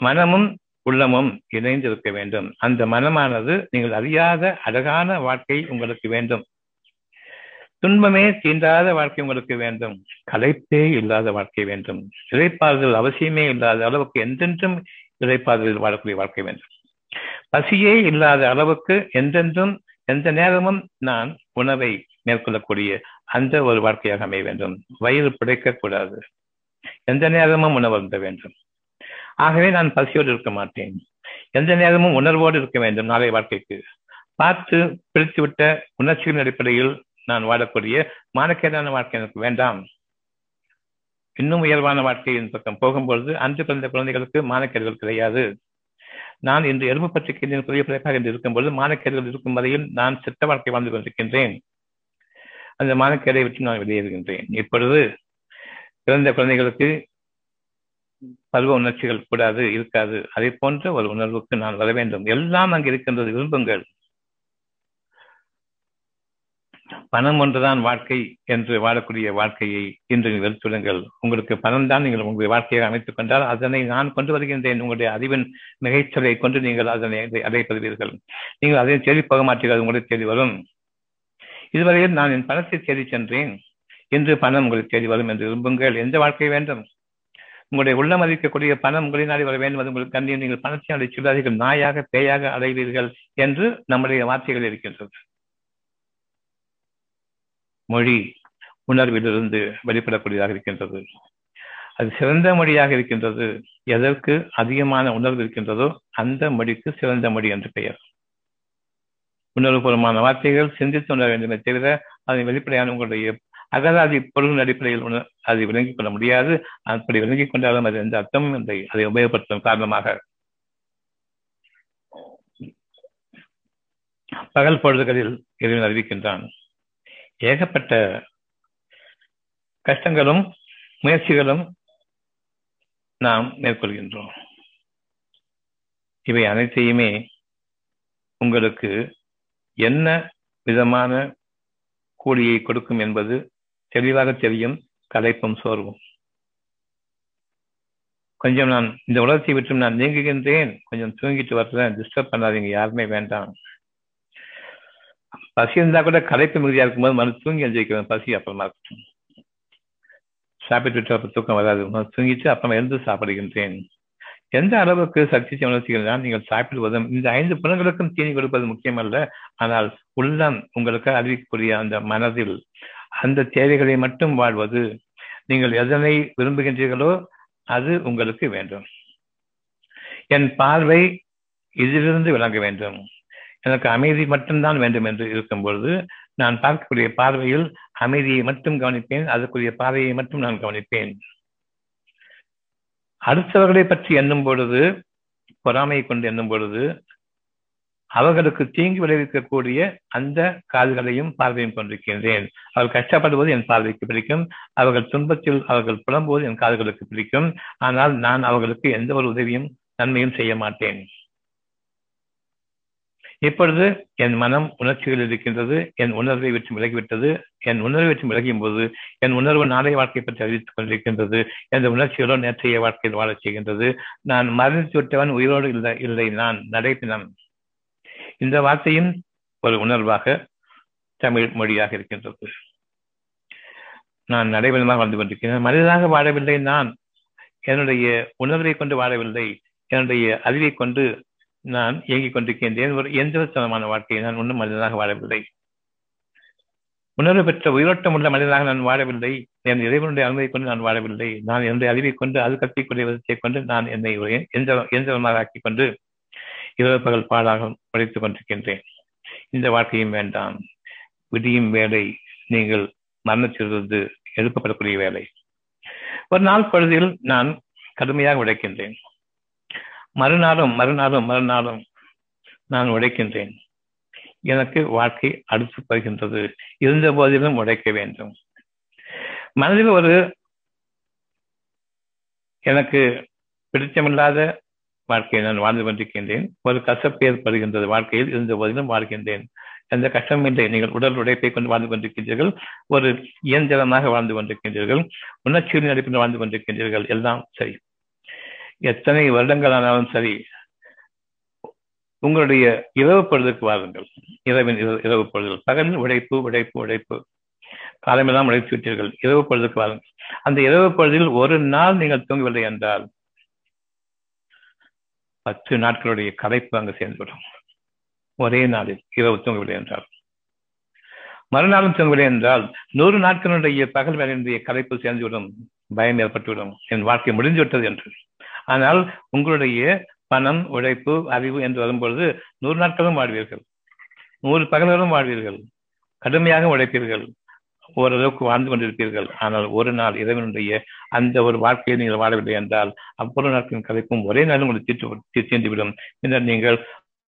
மனமும் உள்ளமும் இணைந்து இருக்க வேண்டும். அந்த மனமானது நீங்கள் அறியாத அழகான வாழ்க்கை உங்களுக்கு வேண்டும். துன்பமே தீண்டாத வாழ்க்கை உங்களுக்கு வேண்டும். கலைப்பே இல்லாத வாழ்க்கை வேண்டும். இழைப்பாறுதல் அவசியமே இல்லாத அளவுக்கு எந்தென்றும் இழைப்பாறுதல் வாழக்கூடிய வாழ்க்கை வேண்டும். பசியே இல்லாத அளவுக்கு எந்தென்றும் எந்த நேரமும் நான் உணவை மேற்கொள்ளக்கூடிய அந்த ஒரு வாழ்க்கையாக அமைய வேண்டும். வயிறு பிழைக்க கூடாது எந்த நேரமும் உணவருந்த வேண்டும். ஆகவே நான் பசியோடு இருக்க மாட்டேன். எந்த நேரமும் உணர்வோடு இருக்க வேண்டும் நாளை வாழ்க்கைக்கு. பார்த்து பிடித்துவிட்ட உணர்ச்சிகளின் அடிப்படையில் நான் வாழக்கூடிய மானக்கேடான வாழ்க்கை எனக்கு வேண்டாம். இன்னும் உயர்வான வாழ்க்கையின் பக்கம் போகும்பொழுது அன்று பிறந்த குழந்தைகளுக்கு மானக்கேடுகள் கிடையாது. நான் இன்று எறும்பு பற்றிக்கின்றேன் புதிய பிள்ளைக்காக என்று இருக்கும்போது மானக்கேடுகள் இருக்கும் வரையில் நான் சித்த வாழ்க்கை வாழ்ந்து கொண்டிருக்கின்றேன். அந்த மானக்கேடை விட்டு நான் வெளியேறுகின்றேன். இப்பொழுது பிறந்த குழந்தைகளுக்கு பருவ உணர்ச்சிகள் கூடாது இருக்காது. அதை போன்ற ஒரு உணர்வுக்கு நான் வர வேண்டும். எல்லாம் அங்கு இருக்கின்றது. விரும்புங்கள். பணம் ஒன்றுதான் வாழ்க்கை என்று வாழக்கூடிய வாழ்க்கையை இன்று வெறுத்துடுங்கள் உங்களுக்கு பணம் தான் நீங்கள் உங்களுடைய வாழ்க்கையை அமைத்துக் கொண்டால் அதனை நான் கொண்டு வருகின்றேன். உங்களுடைய அறிவின் மிகைச்சலை கொண்டு நீங்கள் அதனை அடைப்பதுவீர்கள் நீங்கள் அதை தேடி போக மாட்டீர்கள். உங்களுடைய தேடி வரும். இதுவரையில் நான் என் பணத்தை தேடி சென்றேன். இன்று பணம் உங்களுக்கு தேடி வரும் என்று விரும்புங்கள். எந்த வாழ்க்கை வேண்டும்? உங்களுடைய உள்ளம் மதிக்கக்கூடிய பணம் உங்களை நாடி வர வேண்டும். அது உங்களுக்கு கண்ணியம் நீங்கள் பணத்தை அடை சொல்லாதீர்கள் நாயாக பேயாக அடைவீர்கள் என்று நம்முடைய வார்த்தைகள் இருக்கின்றது. மொழி உணர்விலிருந்து வெளிப்படக்கூடியதாக இருக்கின்றது. அது சிறந்த மொழியாக இருக்கின்றது. எதற்கு அதிகமான உணர்வு இருக்கின்றதோ அந்த மொழிக்கு சிறந்த மொழி என்று பெயர். உணர்வுபூர்வமான வார்த்தைகள் சிந்தித்து உணர வேண்டுமே தவிர அதை வெளிப்படையான உங்களுடைய அகராதி பொருளின் அடிப்படையில் உணர் அதை விளங்கிக் கொள்ள முடியாது. அப்படி விளங்கிக் கொண்டாலும் அது எந்த அர்த்தமும் அதை உபயோகப்படுத்தும் காரணமாக. பகல் பொழுதுகளில் இறைவன் அறிவிக்கின்றான் ஏகப்பட்ட கஷ்டங்களும் முயற்சிகளும் நாம் மேற்கொள்கின்றோம். இவை அனைத்தையுமே உங்களுக்கு என்ன விதமான கூலியை கொடுக்கும் என்பது தெளிவாக தெரியும். கலைப்பும் சோர்வும். கொஞ்சம் நான் இந்த உலகத்தை விட்டு நான் நீங்குகின்றேன். கொஞ்சம் தூங்கிட்டு வர்றேன். டிஸ்டர்ப் பண்ணாதீங்க. யாருமே வேண்டாம். பசி இருந்தா கூட கலைப்பு மிகுதியா இருக்கும்போது மனு தூங்கி எந்திரிக்கிறேன். பசி அப்புறமா இருக்கட்டும் சாப்பிட்டு விட்டு அப்புறம் தூக்கம் வராது. தூங்கிட்டு அப்புறமா எழுந்து சாப்பிடுகின்றேன். எந்த அளவுக்கு சக்தி உணர்ச்சிகள் நீங்கள் சாப்பிடுவதும் இந்த ஐந்து புலங்களுக்கும் தீனி கொடுப்பது முக்கியமல்ல. ஆனால் உள்ளம் உங்களுக்கு அறிவிக்கக்கூடிய அந்த மனதில் அந்த தேவைகளை மட்டும் வாழ்வது நீங்கள் எதனை விரும்புகின்றீர்களோ அது உங்களுக்கு வேண்டும். என் பார்வை இதிலிருந்து விளங்க வேண்டும். எனக்கு அமைதி மட்டும்தான் வேண்டும் என்று இருக்கும் பொழுது நான் பார்க்கக்கூடிய பார்வையில் அமைதியை மட்டும் கவனிப்பேன் அதற்குரிய பார்வையை மட்டும் நான் கவனிப்பேன். அடுத்தவர்களை பற்றி எண்ணும் பொழுது பொறாமையை கொண்டு எண்ணும் பொழுது அவர்களுக்கு தீங்கு விளைவிக்கக்கூடிய அந்த காதுகளையும் பார்வையும் கொண்டிருக்கின்றேன். அவர்கள் கஷ்டப்படுவது என் பார்வைக்கு பிடிக்கும். அவர்கள் துன்பத்தில் அவர்கள் புலம்புவது என் காதுகளுக்கு பிடிக்கும். ஆனால் நான் அவர்களுக்கு எந்த ஒரு உதவியும் நன்மையும் செய்ய மாட்டேன். இப்பொழுது என் மனம் உணர்ச்சிகள் இருக்கின்றது என் உணர்வை விட்டு விலகிவிட்டது என் உணர்வை விட்டு விலகியும் போது என் உணர்வு நாளைய வாழ்க்கை பற்றி அறிவித்துக் கொண்டிருக்கின்றது எந்த உணர்ச்சிகளோ நேற்றைய வாழ்க்கையில் வாழச் செய்கின்றது. நான் மரணித்து விட்டவன் உயிரோடு இல்லை இல்லை நான் நடைப்பினம் இந்த வார்த்தையும் ஒரு உணர்வாக தமிழ் மொழியாக இருக்கின்றது. நான் நடைபெறமாக வாழ்ந்து கொண்டிருக்கிறேன். மனிதனாக வாழவில்லை நான். என்னுடைய உணர்வை கொண்டு வாழவில்லை. என்னுடைய அறிவை கொண்டு நான் இயங்கிக் கொண்டிருக்கின்றேன் ஒரு எந்திரத்தனமான வாழ்க்கையை நான் ஒன்றும் மனிதனாக வாழவில்லை. உணர்வு பெற்ற உயிரோட்டம் உள்ள மனிதனாக நான் வாழவில்லை. என் இறைவனுடைய அனுமதி கொண்டு நான் வாழவில்லை. நான் என்னுடைய அறிவை கொண்டு அது கற்பிக்கூடிய விதத்தை கொண்டு நான் என்னை ஒரு எந்திரமாக ஆக்கிக் கொண்டு இரவு பகல் பாடாக படித்துக் கொண்டிருக்கின்றேன். இந்த வாழ்க்கையும் வேண்டாம். விடியும் வேலை நீங்கள் மரணத்திலிருந்து எழுப்பப்படக்கூடிய வேலை ஒரு நாள் பொழுதில் நான் கடுமையாக உழைக்கின்றேன். மறுநாளும் மறுநாளும் மறுநாளும் நான் உழைக்கின்றேன் எனக்கு வாழ்க்கை அடுத்து வருகின்றது இருந்த போதிலும் உழைக்க வேண்டும். மனதில் ஒரு எனக்கு பிடித்தமில்லாத வாழ்க்கையை நான் வாழ்ந்து கொண்டிருக்கின்றேன். ஒரு கசப்பு ஏற்படுகின்றது. வாழ்க்கையில் இருந்த போதிலும் வாழ்கின்றேன். எந்த கஷ்டமும் இல்லை. நீங்கள் உடல் உழைப்பை கொண்டு வாழ்ந்து கொண்டிருக்கின்றீர்கள். ஒரு இயந்திரமாக வாழ்ந்து கொண்டிருக்கின்றீர்கள். உணர்ச்சியின் அடிப்பில் வாழ்ந்து கொண்டிருக்கின்றீர்கள். எல்லாம் சரி. எத்தனை வருடங்கள் ஆனாலும் சரி உங்களுடைய இரவு பொழுதுக்கு வாருங்கள். இரவின் இரவு பொழுதுகள். பகலின் உழைப்பு உழைப்பு உழைப்பு. காலமெல்லாம் உழைத்து விட்டீர்கள். இரவு பொழுதுக்கு வாருங்கள். அந்த இரவு பொழுதில் ஒரு நாள் நீங்கள் தூங்கவில்லை என்றால் பத்து நாட்களுடைய கலைப்பு அங்கு சேர்ந்துவிடும். ஒரே நாளில் இரவு தூங்கவில்லை என்றால். மறுநாளும் தூங்கவில்லை என்றால் நூறு நாட்களுடைய பகல் வேலையினுடைய கலைப்பு சேர்ந்துவிடும். பயம் ஏற்பட்டுவிடும். என் வாழ்க்கை முடிந்துவிட்டது என்று. ஆனால் உங்களுடைய பணம் உழைப்பு அறிவு என்று வரும்பொழுது நூறு நாட்களும் வாழ்வீர்கள். நூறு பகல்களும் வாழ்வீர்கள். கடுமையாக உழைப்பீர்கள். ஓரளவுக்கு வாழ்ந்து கொண்டிருப்பீர்கள். ஆனால் ஒரு நாள் இறைவனுடைய அந்த ஒரு வாழ்க்கையை நீங்கள் வாழவில்லை என்றால் அவ்வளவு நாட்களின் கதைக்கும் ஒரே நாள் உங்களுக்கு தீர்த்து தீர்ந்துவிடும் பின்னர் நீங்கள்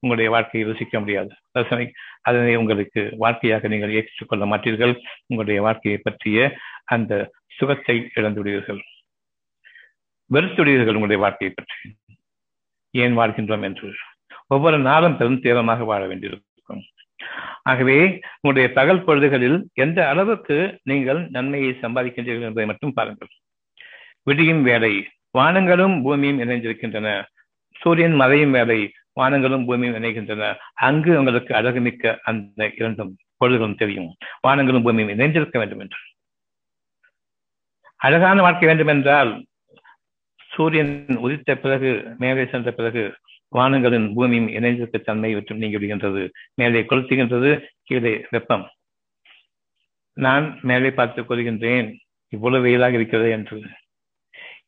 உங்களுடைய வாழ்க்கையை ருசிக்க முடியாது. ரசனை அதனை உங்களுக்கு வாழ்க்கையாக நீங்கள் ஏற்றுக்கொள்ள மாட்டீர்கள். உங்களுடைய வாழ்க்கையை பற்றிய அந்த சுகத்தை இழந்து விடுவீர்கள் வெறுத்துடையீர்கள் உங்களுடைய வாழ்க்கையை பற்றி. ஏன் வாழ்கின்றோம் என்று. ஒவ்வொரு நாளும் பெரும் தீவிரமாக வாழ வேண்டியிருக்கும். ஆகவே உங்களுடைய பகல் பொழுதுகளில் எந்த அளவுக்கு நீங்கள் நன்மையை சம்பாதிக்கின்றீர்கள் என்பதை மட்டும் பாருங்கள். விடியும் வேலை வானங்களும் பூமியும் இணைந்திருக்கின்றன. சூரியன் மறையும் வேலை வானங்களும் பூமியும் இணைகின்றன. அங்கு உங்களுக்கு அழகுமிக்க அந்த இரண்டும் பொழுதுகளும் தெரியும். வானங்களும் பூமியும் இணைந்திருக்க வேண்டும் என்று. அழகான வாழ்க்கை வேண்டும் என்றால் சூரியன் உதித்த பிறகு மேலே சென்ற பிறகு வானங்களின் பூமியும் இணைந்திருக்க தன்மை விட்டு நீங்கி விடுகின்றது. மேலே கொளுத்துகின்றது கீழே வெப்பம். நான் மேலே பார்த்து கொள்கின்றேன் இவ்வளவு வெயிலாக இருக்கிறது என்று.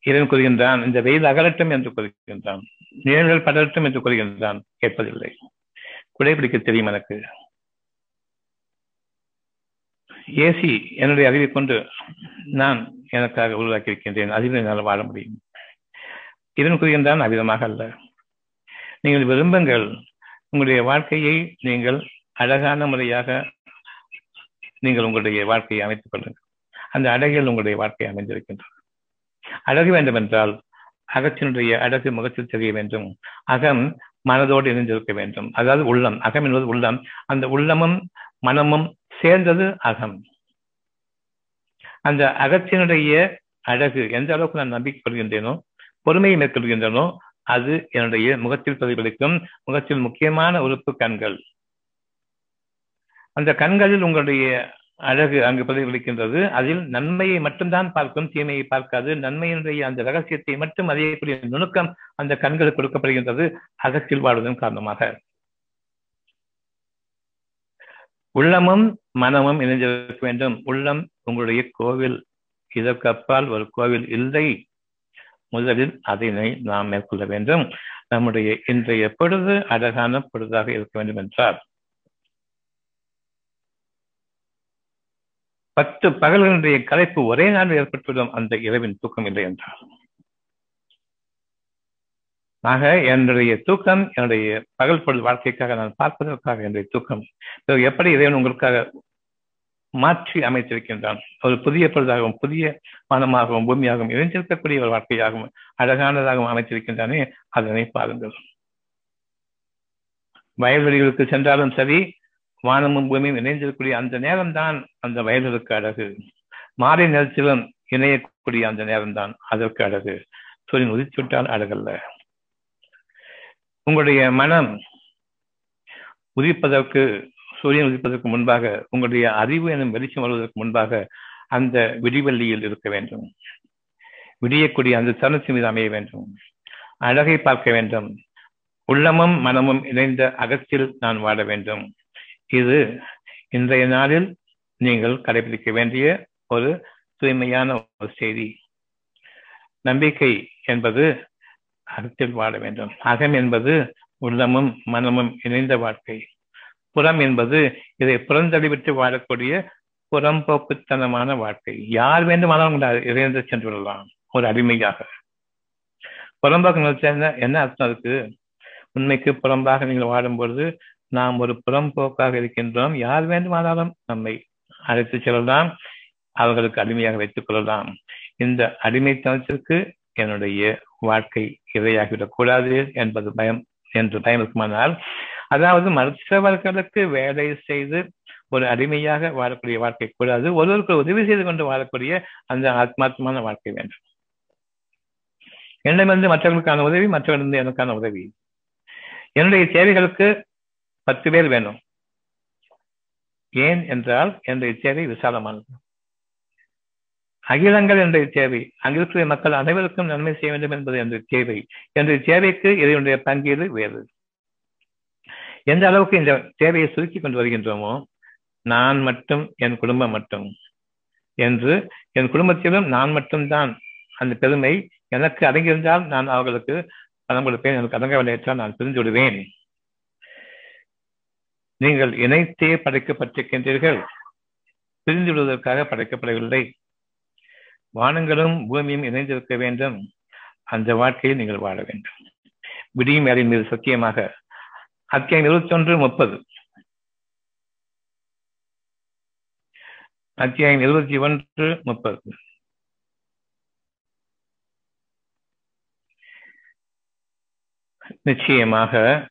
இறைவன் கூறுகின்றான் இந்த வெயில் அகலட்டும் என்று கூறுகின்றான். நிழல்கள் படரட்டும் என்று கூறுகின்றான் கேட்பதில்லை. குடைபிடிக்க தெரியும் எனக்கு. ஏசி என்னுடைய அறிவை கொண்டு நான் எனக்காக உருவாக்கி இருக்கின்றேன் அறிவில் என்னால் வாழ முடியும். இதன் கூறுகின்றான் அவ்விதமாக அல்ல. நீங்கள் விரும்புங்கள் உங்களுடைய வாழ்க்கையை நீங்கள் அழகான முறையாக நீங்கள் உங்களுடைய வாழ்க்கையை அமைத்துக் கொள்ளுங்கள். அந்த அழகில் உங்களுடைய வாழ்க்கை அமைந்திருக்கின்றது. அழகு வேண்டும் என்றால் அகத்தினுடைய அழகு முகத்தில் தெரிய வேண்டும். அகம் மனதோடு இணைந்திருக்க வேண்டும். அதாவது உள்ளம் அகம் என்பது உள்ளம். அந்த உள்ளமும் மனமும் சேர்ந்தது அகம். அந்த அகத்தினுடைய அழகு எந்த அளவுக்கு நான் நம்பிக்கை கொள்கின்றேனோ பொறுமையை மேற்கொள்கின்றனோ அது என்னுடைய முகத்தில் பிரதிபலிக்கும். முகத்தில் முக்கியமான உறுப்பு கண்கள். அந்த கண்களில் உங்களுடைய அழகு அங்கு பிரதிபலிக்கின்றது. அதில் நன்மையை மட்டும்தான் பார்க்கும் தீமையை பார்க்காது. நன்மையினுடைய அந்த ரகசியத்தை மட்டும் அறியக்கூடிய நுணுக்கம் அந்த கண்களுக்கு கொடுக்கப்படுகின்றது. அகத்தில் வாழ்வதன் காரணமாக. உள்ளமும் மனமும் இணைந்திருக்க வேண்டும். உள்ளம் உங்களுடைய கோவில். இதற்கு அப்பால் ஒரு கோவில் இல்லை. முதலில் அதனை நாம் மேற்கொள்ள வேண்டும். நம்முடைய இன்றைய பொழுது அழகான பொழுதாக இருக்க வேண்டும் என்றார். பத்து பகல்களுடைய கலைப்பு ஒரே நாள் ஏற்பட்டுவிடும் அந்த இரவின் தூக்கம் இல்லை என்றார். ஆக என்னுடைய தூக்கம் என்னுடைய பகல் பொழுது வாழ்க்கைக்காக நான் பார்ப்பதற்காக என்னுடைய தூக்கம். எப்படி இறைவன் உங்களுக்காக மாற்றி அமைத்திருக்கின்றான். ஒரு புதிய பொருளாகவும் புதிய மனமாகவும் பூமியாகவும் இணைந்திருக்கக்கூடிய ஒரு வாழ்க்கையாகவும் அழகானதாகவும் அமைத்திருக்கின்றானே அதனை பாருங்கள். வயல்வெளிகளுக்கு சென்றாலும் சரி வானமும் பூமியும் இணைந்திருக்கக்கூடிய அந்த நேரம்தான் அந்த வயல்களுக்கு அழகு. மாலை நேரத்திலும் இணையக்கூடிய அந்த நேரம்தான் அதற்கு அழகு. சூரியன் உதிச்சுவிட்டால் அழகல்ல. உங்களுடைய மனம் உதிப்பதற்கு சூரியன் உதிப்பதற்கு முன்பாக உங்களுடைய அறிவு எனும் வெளிச்சம் வருவதற்கு முன்பாக அந்த விடிவெள்ளியில் இருக்க வேண்டும். விடியக்கூடிய அந்த தருணத்தின் மீது அமைய வேண்டும். அழகை பார்க்க வேண்டும். உள்ளமும் மனமும் இணைந்த அகத்தில் நான் வாழ வேண்டும். இது இன்றைய நாளில் நீங்கள் கடைபிடிக்க வேண்டிய ஒரு தூய்மையான ஒரு செய்தி. நம்பிக்கை என்பது அகத்தில் வாழ வேண்டும். அகம் என்பது உள்ளமும் மனமும் இணைந்த வாழ்க்கை. புறம் என்பது இதை புறந்தடிவிட்டு வாழக்கூடிய புறம்போக்குத்தனமான வாழ்க்கை. யார் வேண்டுமானாலும் இறைந்து சென்று விடலாம் ஒரு அடிமையாக. புறம்போக்கு நிலத்தில் என்ன என்ன அர்த்தம் இருக்கு உண்மைக்கு புறம்பாக நீங்கள் வாழும்பொழுது நாம் ஒரு புறம்போக்காக இருக்கின்றோம். யார் வேண்டுமானாலும் நம்மை அழைத்து செல்லலாம் அவர்களுக்கு அடிமையாக வைத்துக் கொள்ளலாம். இந்த அடிமைத்தனத்திற்கு என்னுடைய வாழ்க்கை இரையாகிவிடக் கூடாது என்பது பயம் என்று பயம் இருக்குமானால் அதாவது மற்றவர்களுக்கு வேலை செய்து ஒரு அடிமையாக வாழக்கூடிய வாழ்க்கை கூடாது. ஒருவருக்கு உதவி செய்து கொண்டு வாழக்கூடிய அந்த ஆத்மாத்மான வாழ்க்கை வேண்டும். என்னிடமிருந்து மற்றவர்களுக்கான உதவி மற்றவரிலிருந்து எனக்கான உதவி. என்னுடைய தேவைகளுக்கு பத்து பேர் வேணும். ஏன் என்றால் என்னுடைய தேவை விசாலமானது. அகிலங்கள் என்ற தேவை அங்கிருக்கிற மக்கள் அனைவருக்கும் நன்மை செய்ய வேண்டும் என்பது என்ற தேவை. என்ற தேவைக்கு இதனுடைய பங்கீடு வேறு. எந்த அளவுக்கு இந்த தேவையை சுருக்கி கொண்டு வருகின்றோமோ நான் மட்டும் என் குடும்பம் மட்டும் என்று என் குடும்பத்திலும் நான் மட்டும்தான் அந்த பெருமை எனக்கு அடங்கியிருந்தால் நான் அவர்களுக்கு பணம் கொடுப்பேன் எனக்கு அடங்கவில்லை என்றால் நான் பிரிந்து விடுவேன். நீங்கள் இணைத்தே படைக்கப்பட்டிருக்கின்றீர்கள். பிரிந்து விடுவதற்காக படைக்கப்படவில்லை. வானங்களும் பூமியும் இணைந்திருக்க வேண்டும். அந்த வாழ்க்கையில் நீங்கள் வாழ வேண்டும். விடியும் வேலையின் மீது சத்தியமாக அத்தியாயம் இருபத்தி ஒன்று முப்பது. அத்தியாயம் இருபத்தி ஒன்று முப்பது. நிச்சயமாக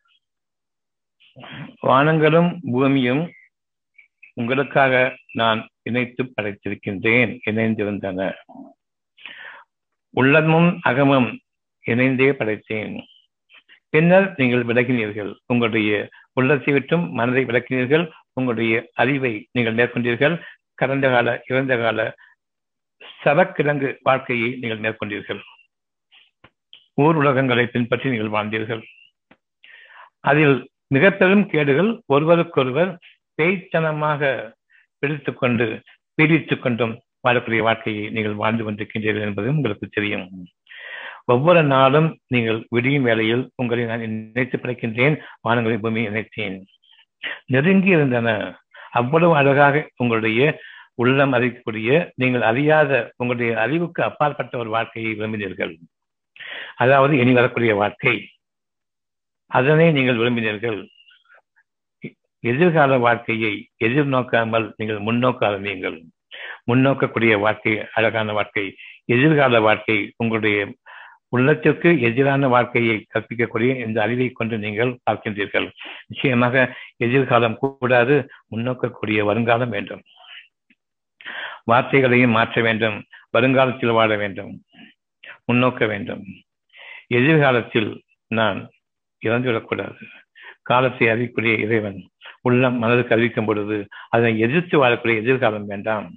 வானங்களும் பூமியும் உங்களுக்காக நான் இணைத்து படைத்திருக்கின்றேன் இணைந்திருந்தன. உள்ளமும் அகமும் இணைந்தே படைத்தேன். பின்னர் நீங்கள் விலகினீர்கள். உங்களுடைய உள்ளத்தை விட்டும் மனதை விளக்கினீர்கள். உங்களுடைய அறிவை நீங்கள் மேற்கொண்டீர்கள். கடந்த கால இறந்த கால சவக்கிழங்கு வாழ்க்கையை நீங்கள் மேற்கொண்டீர்கள். ஊர் உலகங்களை பின்பற்றி நீங்கள் வாழ்ந்தீர்கள். அதில் மிக பெரும் கேடுகள் ஒருவருக்கொருவர் பேய்த்தனமாக பிடித்துக் கொண்டு பீடித்துக் கொண்டும் வாழக்கூடிய வாழ்க்கையை நீங்கள் வாழ்ந்து கொண்டிருக்கின்றீர்கள் என்பது உங்களுக்கு தெரியும். ஒவ்வொரு நாளும் நீங்கள் விடியும் வேளையில் உங்களை நான் நினைத்து படைக்கின்றேன் வானங்களை பூமி நினைத்தேன். நெருங்கி இருந்தன. அவ்வளவு அழகாக உங்களுடைய உள்ளம் அறியக்கூடிய நீங்கள் அறியாத உங்களுடைய அறிவுக்கு அப்பாற்பட்ட ஒரு வாழ்க்கையை விரும்பினீர்கள். அதாவது இனி வரக்கூடிய வாழ்க்கை. அதனை நீங்கள் விரும்பினீர்கள். எதிர்கால வாழ்க்கையை எதிர்நோக்காமல் நீங்கள் முன்னோக்க ஆரம்பியுங்கள் முன்னோக்கக்கூடிய வாழ்க்கை அழகான வாழ்க்கை. எதிர்கால வாழ்க்கை உங்களுடைய உள்ளத்திற்கு எதிரான வாழ்க்கையை கற்பிக்கக்கூடிய இந்த அறிவை கொண்டு நீங்கள் பார்க்கின்றீர்கள். நிச்சயமாக எதிர்காலம் கூடாது முன்னோக்கக்கூடிய வருங்காலம் வேண்டும். வார்த்தைகளையும் மாற்ற வேண்டும் வருங்காலத்தில் வாழ வேண்டும் முன்னோக்க வேண்டும். எதிர்காலத்தில் நான் இறந்துவிடக்கூடாது. காலத்தை அறிவிக்கூடிய இறைவன் உள்ளம் மனதுக்கு அறிவிக்கும் பொழுது அதனை எதிர்த்து வாழக்கூடிய எதிர்காலம் வேண்டாம்.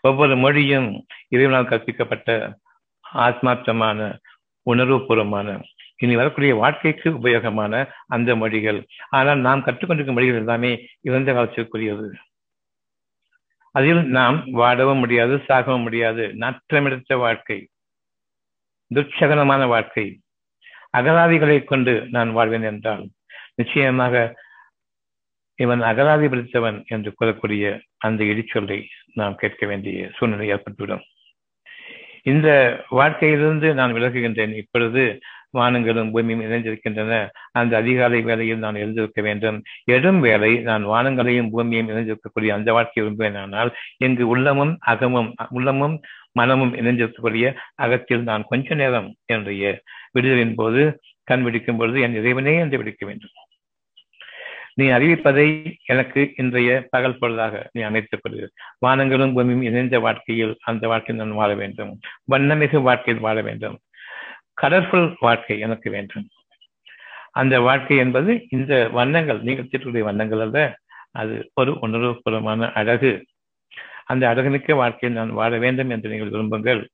ஒவ்வொரு மொழியும் இறைவனால் கற்பிக்கப்பட்ட ஆத்மார்த்தமான உணர்வுபூர்வமான இனி வரக்கூடிய வாழ்க்கைக்கு உபயோகமான அந்த மொழிகள். ஆனால் நாம் கற்றுக்கொண்டிருக்கும் மொழிகள் எல்லாமே இறந்த காலத்திற்குரியது. அதில் நாம் வாழவும் முடியாது சாகவும் முடியாது. நாற்றமெடுத்த வாழ்க்கை. துச்சகனமான வாழ்க்கை. அகராதிகளை கொண்டு நான் வாழ்வேன் என்றால் நிச்சயமாக இவன் அகராதி பிடித்தவன் என்று கூறக்கூடிய அந்த இடிச்சொல்லை நாம் கேட்க வேண்டிய சூழ்நிலை ஏற்பட்டுவிடும். இந்த வாழ்க்கையிலிருந்து நான் விலகுகின்றேன். இப்பொழுது வானங்களும் பூமியும் இணைந்திருக்கின்றன. அந்த அதிகாலை வேலையில் நான் எழுந்திருக்க வேண்டும். எடும் வேலை நான் வானங்களையும் பூமியும் இணைந்திருக்கக்கூடிய அந்த வாழ்க்கையை விரும்புவேனானால் எங்கு உள்ளமும் அகமும் உள்ளமும் மனமும் இணைந்திருக்கக்கூடிய அகத்தில் நான் கொஞ்ச நேரம் என்னுடைய விடுதலின் போது கண் விடிக்கும் பொழுது என் இறைவனே என்று விடுக்க வேண்டும். நீ அறிவிப்பதை எனக்கு இன்றைய பகல் பொழுதாக நீ அமைத்துக் கொடு வானங்களும் பூமியும் இணைந்த வாழ்க்கையில் அந்த வாழ்க்கையில் நான் வாழ வேண்டும். வண்ணமிகு வாழ்க்கையில் வாழ வேண்டும். கலர்ஃபுல் வாழ்க்கை எனக்கு வேண்டும். அந்த வாழ்க்கை என்பது இந்த வண்ணங்கள் நீங்கள் தீட்டுடைய வண்ணங்கள் அல்ல அது ஒரு உணர்வுபூர்வமான அழகு. அந்த அழகுமிக்க வாழ்க்கையில் நான் வாழ வேண்டும் என்று நீங்கள் விரும்புங்கள்.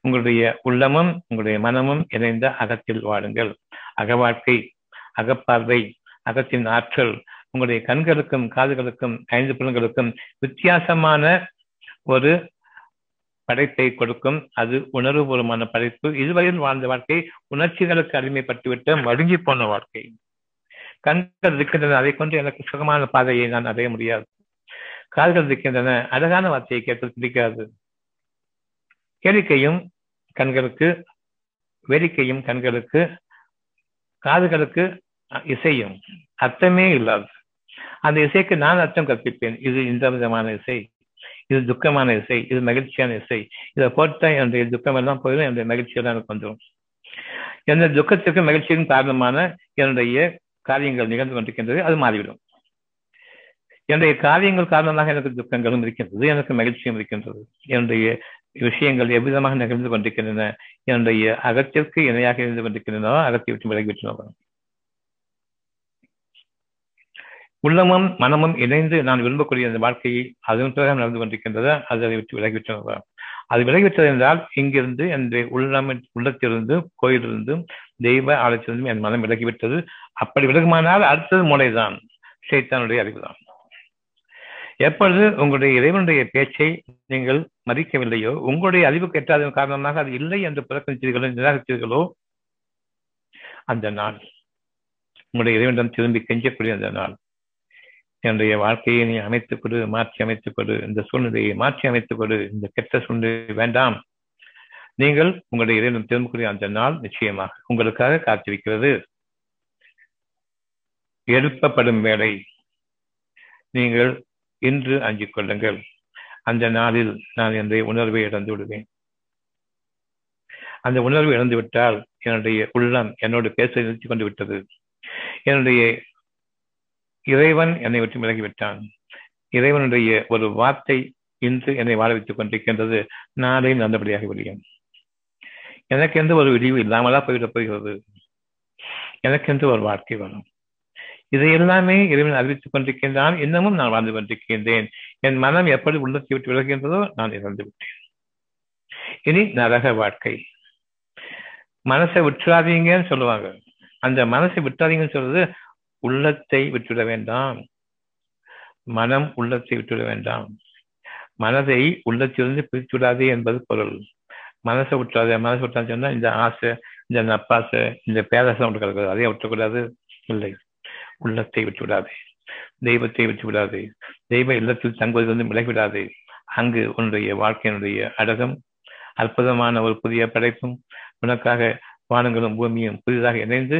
உங்களுடைய உள்ளமும் உங்களுடைய மனமும் இணைந்த அகத்தில் வாழுங்கள். அக வாழ்க்கை அகப்பார்வை அகத்தின் ஆற்றல் உங்களுடைய கண்களுக்கும் காதுகளுக்கும் ஐந்து புலன்களுக்கும் வித்தியாசமான ஒரு படைப்பை கொடுக்கும். அது உணர்வுபூர்வமான படைப்பு. இதுவரையில் வாழ்ந்த வாழ்க்கை உணர்ச்சிகளுக்கு அடிமைப்பட்டுவிட்ட மடுங்கி போன வாழ்க்கை. கண்கள் இருக்கின்றன. அதை கொண்டு எனக்கு சுகமான பாதையை நான் அடைய முடியாது. கால்கள் இருக்கின்றன. அழகான வார்த்தையை கேட்க பிடிக்காது. கேளிக்கையும் கண்களுக்கு வேடிக்கையும் கண்களுக்கு காதுகளுக்கு இசையும். அர்த்தமே இல்லாது. அந்த இசைக்கு நான் அர்த்தம் கற்பிப்பேன். இது இந்த விதமான இசை. இது துக்கமான இசை. இது மகிழ்ச்சியான இசை. இதை போட்டா என்னுடைய துக்கம் எல்லாம் போயிடும். என்னுடைய மகிழ்ச்சியெல்லாம் எனக்கு வந்துடும். எந்த துக்கத்திற்கு மகிழ்ச்சியின் காரணமான என்னுடைய காரியங்கள் நிகழ்ந்து கொண்டிருக்கின்றது. அது மாறிவிடும். என்னுடைய காரியங்கள் காரணமாக எனக்கு துக்கங்களும் இருக்கின்றது. எனக்கு மகிழ்ச்சியும் இருக்கின்றது. என்னுடைய விஷயங்கள் எவ்விதமாக நிகழ்ந்து கொண்டிருக்கின்றன? என்னுடைய அகத்திற்கு இணையாக இருந்து கொண்டிருக்கின்றனோ அகத்தை விட்டு விலகிவிட்டனோ உள்ளமும் மனமும் இணைந்து நான் விரும்பக்கூடிய அந்த வாழ்க்கையை அதன் பிறகு நடந்து கொண்டிருக்கின்றதோ அதை விட்டு விலகிவிட்டது. அது விலகிவிட்டது என்றால் இங்கிருந்து என் உள்ளம் உள்ளத்திலிருந்து கோயிலிருந்தும் தெய்வ ஆலயத்திலிருந்தும் என் மனம் விலகிவிட்டது. அப்படி விலகுமானால் அடுத்தது மூளைதான். சைத்தானுடைய அறிவுதான். எப்பொழுது உங்களுடைய இறைவனுடைய பேச்சை நீங்கள் மதிக்கவில்லையோ உங்களுடைய அறிவுக்கு எட்டாதன் காரணமாக அது இல்லை என்று புறக்கணித்தீர்களோ நிராகரித்தீர்களோ அந்த நாள் உங்களுடைய இறைவனிடம் திரும்பி கெஞ்சக்கூடிய அந்த நாள். என்னுடைய வாழ்க்கையை நீ அமைத்துக் கொடு மாற்றி அமைத்துக் கொடு. இந்த சூழ்நிலையை மாற்றி அமைத்துக் கொடு. இந்த கெட்ட சூழ்நிலை வேண்டாம். நீங்கள் உங்களுடைய இறைவன் திரும்பக்கூடிய அந்த நாள் நிச்சயமாக உங்களுக்காக காத்திருக்கிறது. எழுப்பப்படும் வேலை நீங்கள் இன்று அஞ்சிக் கொள்ளுங்கள். அந்த நாளில் நான் என்னுடைய உணர்வை இழந்து விடுவேன். அந்த உணர்வு இழந்து விட்டால் என்னுடைய உள்ளம் என்னோடு பேச நிறுத்தி கொண்டு விட்டது. என்னுடைய இறைவன் என்னை விட்டு விலகிவிட்டான். இறைவனுடைய ஒரு வார்த்தை இன்று என்னை வாழ வைத்துக் கொண்டிருக்கின்றது. நாளை நல்லபடியாக விடியும் எனக்கென்று ஒரு விடிவு இல்லாமலா போய்விடப் போகிறது. எனக்கென்று ஒரு வாழ்க்கை வரும். இதை எல்லாமே இறைவன் அறிவித்துக் கொண்டிருக்கின்றான். இன்னமும் நான் வாழ்ந்து கொண்டிருக்கின்றேன். என் மனம் எப்படி உள்ளத்தை விட்டு விலகின்றதோ நான் இறந்து விட்டேன். இனி நரக வாழ்க்கை. மனசை விட்டுறாதீங்கன்னு சொல்லுவாங்க. அந்த மனசை விட்டாதீங்கன்னு சொல்றது உள்ளத்தை விட்டுவிட வேண்டாம். மனம் உள்ளத்தை விட்டுவிட வேண்டாம். மனதை உள்ளத்திலிருந்து பிரித்து விடாதே என்பது பொருள். மனசை விட்டுறாத மனசை விட்டான்னு சொன்னா இந்த ஆசை இந்த நப்பாசை இந்த பேராசை ஒன்று கிடக்குது அதையே விட்டக்கூடாது இல்லை. உள்ளத்தை விட்டு விடாதே தெய்வத்தை விட்டு விடாதே தெய்வ இல்லத்தில் தங்குவதிலிருந்து விலகிவிடாதே. அங்கு உன்னுடைய வாழ்க்கையினுடைய அடகம் அற்புதமான ஒரு புதிய படைப்பும் உனக்காக வானங்களும் பூமியும் புதிதாக இணைந்து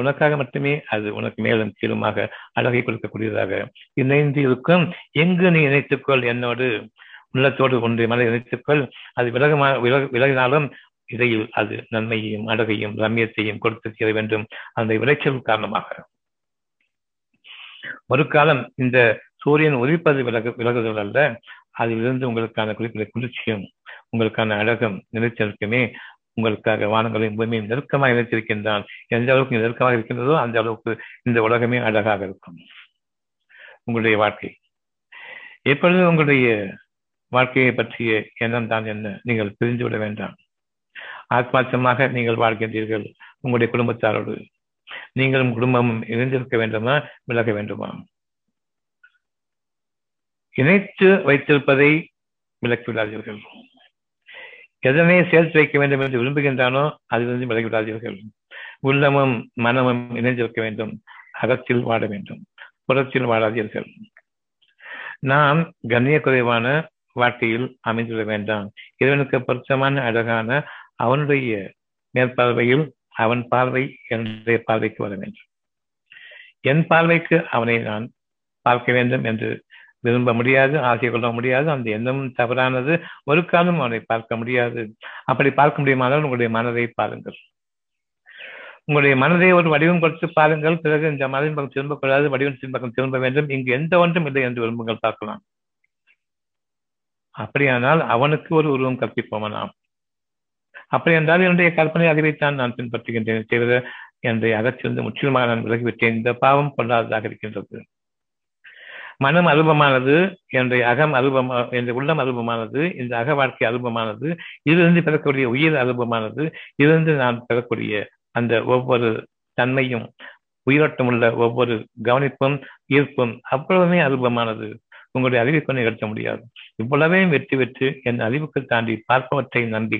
உனக்காக மட்டுமே அது உனக்கு மேலும் கீழுமாக அழகை கொடுக்கக்கூடியதாக இணைந்து இருக்கும் எங்கு நீ இணைத்துக்கொள் என்னோடு? உள்ளத்தோடு ஒன்று மலை இணைத்துக்கொள். அது விலகமா விலகினாலும் இடையில் அது நன்மையையும் அழகையும் ரம்யத்தையும் கொடுத்து தீர வேண்டும். அந்த விளைச்சல் காரணமாக. ஒரு காலம் இந்த சூரியன் உதிப்பது விலகு விலகுதல் அல்ல. அதிலிருந்து உங்களுக்கான குறிப்பிட்ட குளிர்ச்சியும் உங்களுக்கான அழகம் நிலைத்திருக்குமே உங்களுக்காக வானங்களையும் பூமியும் நெருக்கமாக இணைத்திருக்கின்றான். எந்த அளவுக்கு நெருக்கமாக இருக்கின்றதோ அந்த அளவுக்கு இந்த உலகமே அழகாக இருக்கும். உங்களுடைய வாழ்க்கை. எப்பொழுது உங்களுடைய வாழ்க்கையை பற்றிய எண்ணம் தான் என்ன? நீங்கள் பிரிந்து விட வேண்டாம். ஆத்மார்த்தமாக நீங்கள் வாழ்கின்றீர்கள் உங்களுடைய குடும்பத்தாரோடு. நீங்களும் குடும்பமும் இணைந்திருக்க வேண்டுமா விலக வேண்டுமா? இணைத்து வைத்திருப்பதை விலக்கிவிடாதீர்கள் எதனை சேர்த்து வைக்க வேண்டும் என்று விரும்புகின்றானோ அதிலிருந்து விலகிவிடாதீர்கள் உள்ளமும் மனமும் இணைந்திருக்க வேண்டும். அகத்தில் வாழ வேண்டும். புறத்தில் வாழாதீர்கள். நாம் கண்ணிய குறைவான வாழ்க்கையில் அமைந்துவிட வேண்டாம். இறைவனுக்கு பொருத்தமான அழகான அவனுடைய மேற்பார்வையில் அவன் பார்வை என்னுடைய பார்வைக்கு வர வேண்டும். என் பார்வைக்கு அவனை நான் பார்க்க வேண்டும் என்று விரும்ப முடியாது ஆசை கொள்ள முடியாது அந்த எண்ணம் தவறானது ஒரு காலம் அவனை பார்க்க முடியாது. அப்படி பார்க்க முடியுமானால் உங்களுடைய மனதை பாருங்கள். உங்களுடைய மனதை ஒரு வடிவம் கொடுத்து பாருங்கள். பிறகு இந்த மனதின் பக்கம் திரும்பக்கூடாது வடிவத்தின் பக்கம் திரும்ப வேண்டும். இங்கு எந்த ஒன்றும் இல்லை என்று விரும்புங்கள் பார்க்கலாம். அப்படியானால் அவனுக்கு ஒரு உருவம் கற்பிப்போமா நாம்? அப்படி என்றால் என்னுடைய கற்பனை அறிவைத்தான் நான் பின்பற்றுகின்றேன். தவிர என்னுடைய அகச்சிருந்து முற்றிலுமாக நான் விலகிவிட்டேன். இந்த பாவம் கொள்ளாததாக இருக்கின்றது. மனம் அல்பமானது என்னுடைய அகம் அருபம் என்ற உள்ளம் அருபமானது இந்த அக வாழ்க்கை அல்பமானது இதிலிருந்து பெறக்கூடிய உயிர் அல்பமானது இதிலிருந்து நான் பெறக்கூடிய அந்த ஒவ்வொரு தன்மையும் உயிரோட்டம் உள்ள ஒவ்வொரு கவனிப்பும் ஈர்ப்பும் அவ்வளவுமே அருபமானது. உங்களுடைய அறிவை கொண்டு நிகழ்த்த முடியாது. இவ்வளவே வெற்றி பெற்று என் அறிவுக்கு தாண்டி பார்ப்பவற்றை நம்பி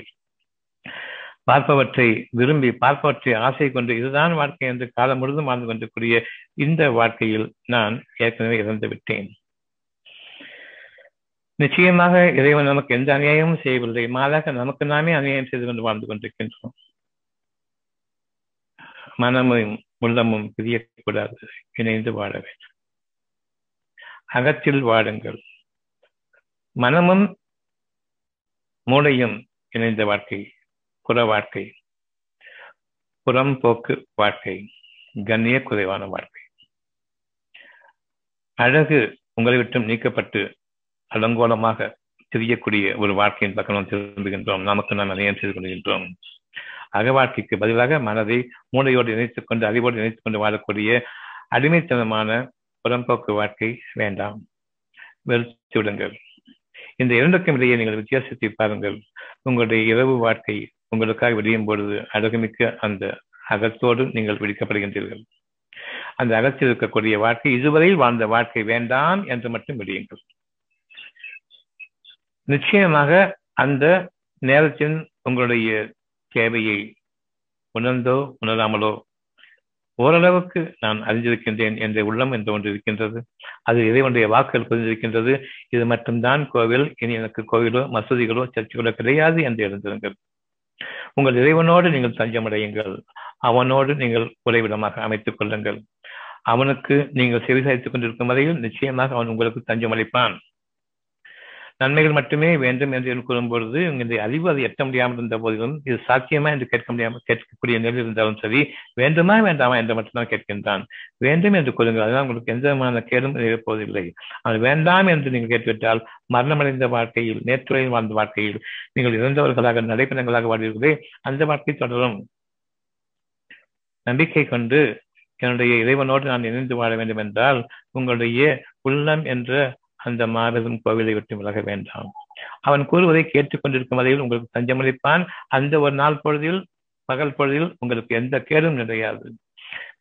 பார்ப்பவற்றை விரும்பி பார்ப்பவற்றை ஆசை கொண்டு இதுதான் வாழ்க்கை என்று காலம் முழுதும் வாழ்ந்து கொண்டிருக்கூடிய இந்த வாழ்க்கையில் நான் ஏற்கனவே இறந்து விட்டேன். நிச்சயமாக இறைவன் நமக்கு எந்த அநியாயமும் செய்யவில்லை. மாறாக நமக்கு நாமே அநியாயம் செய்து கொண்டு வாழ்ந்து கொண்டிருக்கின்றோம். மனமும் உள்ளமும் பிரியக்கூடாது. இணைந்து வாழ வேண்டும். அகத்தில் வாடுங்கள் மனமும் மூளையும் இணைந்த வாழ்க்கை புற வாழ்க்கை புறம்போக்கு வாழ்க்கை கண்ணிய குறைவான வாழ்க்கை. அழகு உங்களை விட்டும் நீக்கப்பட்டு அலங்கோலமாக தெரியக்கூடிய ஒரு வாழ்க்கையின் பக்கம் நாம் திரும்புகின்றோம். நமக்கு நாம் நிலையம் செய்து கொள்கின்றோம் அக வாழ்க்கைக்கு பதிலாக மனதை மூளையோடு இணைத்துக் கொண்டு அறிவோடு இணைத்துக் கொண்டு வாழக்கூடிய அடிமைத்தனமான புறம்போக்கு வாழ்க்கை வேண்டாம். வெறுத்து விடுங்கள். இந்த இரண்டுக்கும் இடையே நீங்கள் வித்தியாசத்தை பாருங்கள். உங்களுடைய இரவு வாழ்க்கை உங்களுக்காக விடியும் பொழுது அழகுமிக்க அந்த அகத்தோடு நீங்கள் விடிக்கப்படுகின்றீர்கள் அந்த அகத்தில் இருக்கக்கூடிய வாழ்க்கை இதுவரையில் வாழ்ந்த வாழ்க்கை வேண்டாம் என்று மட்டும் விடியுங்கள். நிச்சயமாக அந்த நேரத்தின் உங்களுடைய தேவையை உணர்ந்தோ உணராமலோ ஓரளவுக்கு நான் அறிஞ்சிருக்கின்றேன் என்ற உள்ளம் என்று ஒன்று இருக்கின்றது. அது இறைவனுடைய வாக்குகள் புரிந்திருக்கின்றது. இது மட்டும்தான் கோவில். இனி எனக்கு கோவிலோ மசூதிகளோ சர்ச்சுகளோ கிடையாது என்று எழுந்திருங்கள். உங்கள் இறைவனோடு நீங்கள் தஞ்சமடையுங்கள். அவனோடு நீங்கள் உறைவிடமாக அமைத்துக் கொள்ளுங்கள். அவனுக்கு நீங்கள் செவிசாய்த்துக் கொண்டிருக்கும் வரையில் நிச்சயமாக அவன் உங்களுக்கு தஞ்சம் அளிப்பான் நன்மைகள் மட்டுமே வேண்டும் என்று கூறும்பொழுது இந்த அறிவு அதை எட்ட முடியாமல் இருந்த போதிலும் இது சாத்தியமா என்று கேட்க முடியாமல் கேட்கக்கூடிய நிலையில் இருந்தாலும் சரி வேண்டுமா வேண்டாமா என்று மட்டும்தான் கேட்கின்றான். வேண்டும் என்று கூறுங்கள் அதனால் உங்களுக்கு எந்த விதமான கேடும் போவதில்லை. அது வேண்டாம் என்று நீங்கள் கேட்டுவிட்டால் மரணமடைந்த வாழ்க்கையில் நேற்றுறையில் வாழ்ந்த வாழ்க்கையில் நீங்கள் இறந்தவர்களாக நடைபெறங்களாக வாழ்வீர்களே அந்த வாழ்க்கை தொடரும். நம்பிக்கை கொண்டு என்னுடைய இறைவனோடு நான் இணைந்து வாழ வேண்டும் என்றால் உங்களுடைய உள்ளம் என்ற அந்த மாபெரும் கோவிலை விட்டு விலக வேண்டாம். அவன் கூறுவதை கேட்டுக்கொண்டிருக்கும் வரையில் உங்களுக்கு தஞ்சமளிப்பான். அந்த ஒரு நாள் பொழுதில் பகல் பொழுதில் உங்களுக்கு எந்த கேடும் நிறையாது.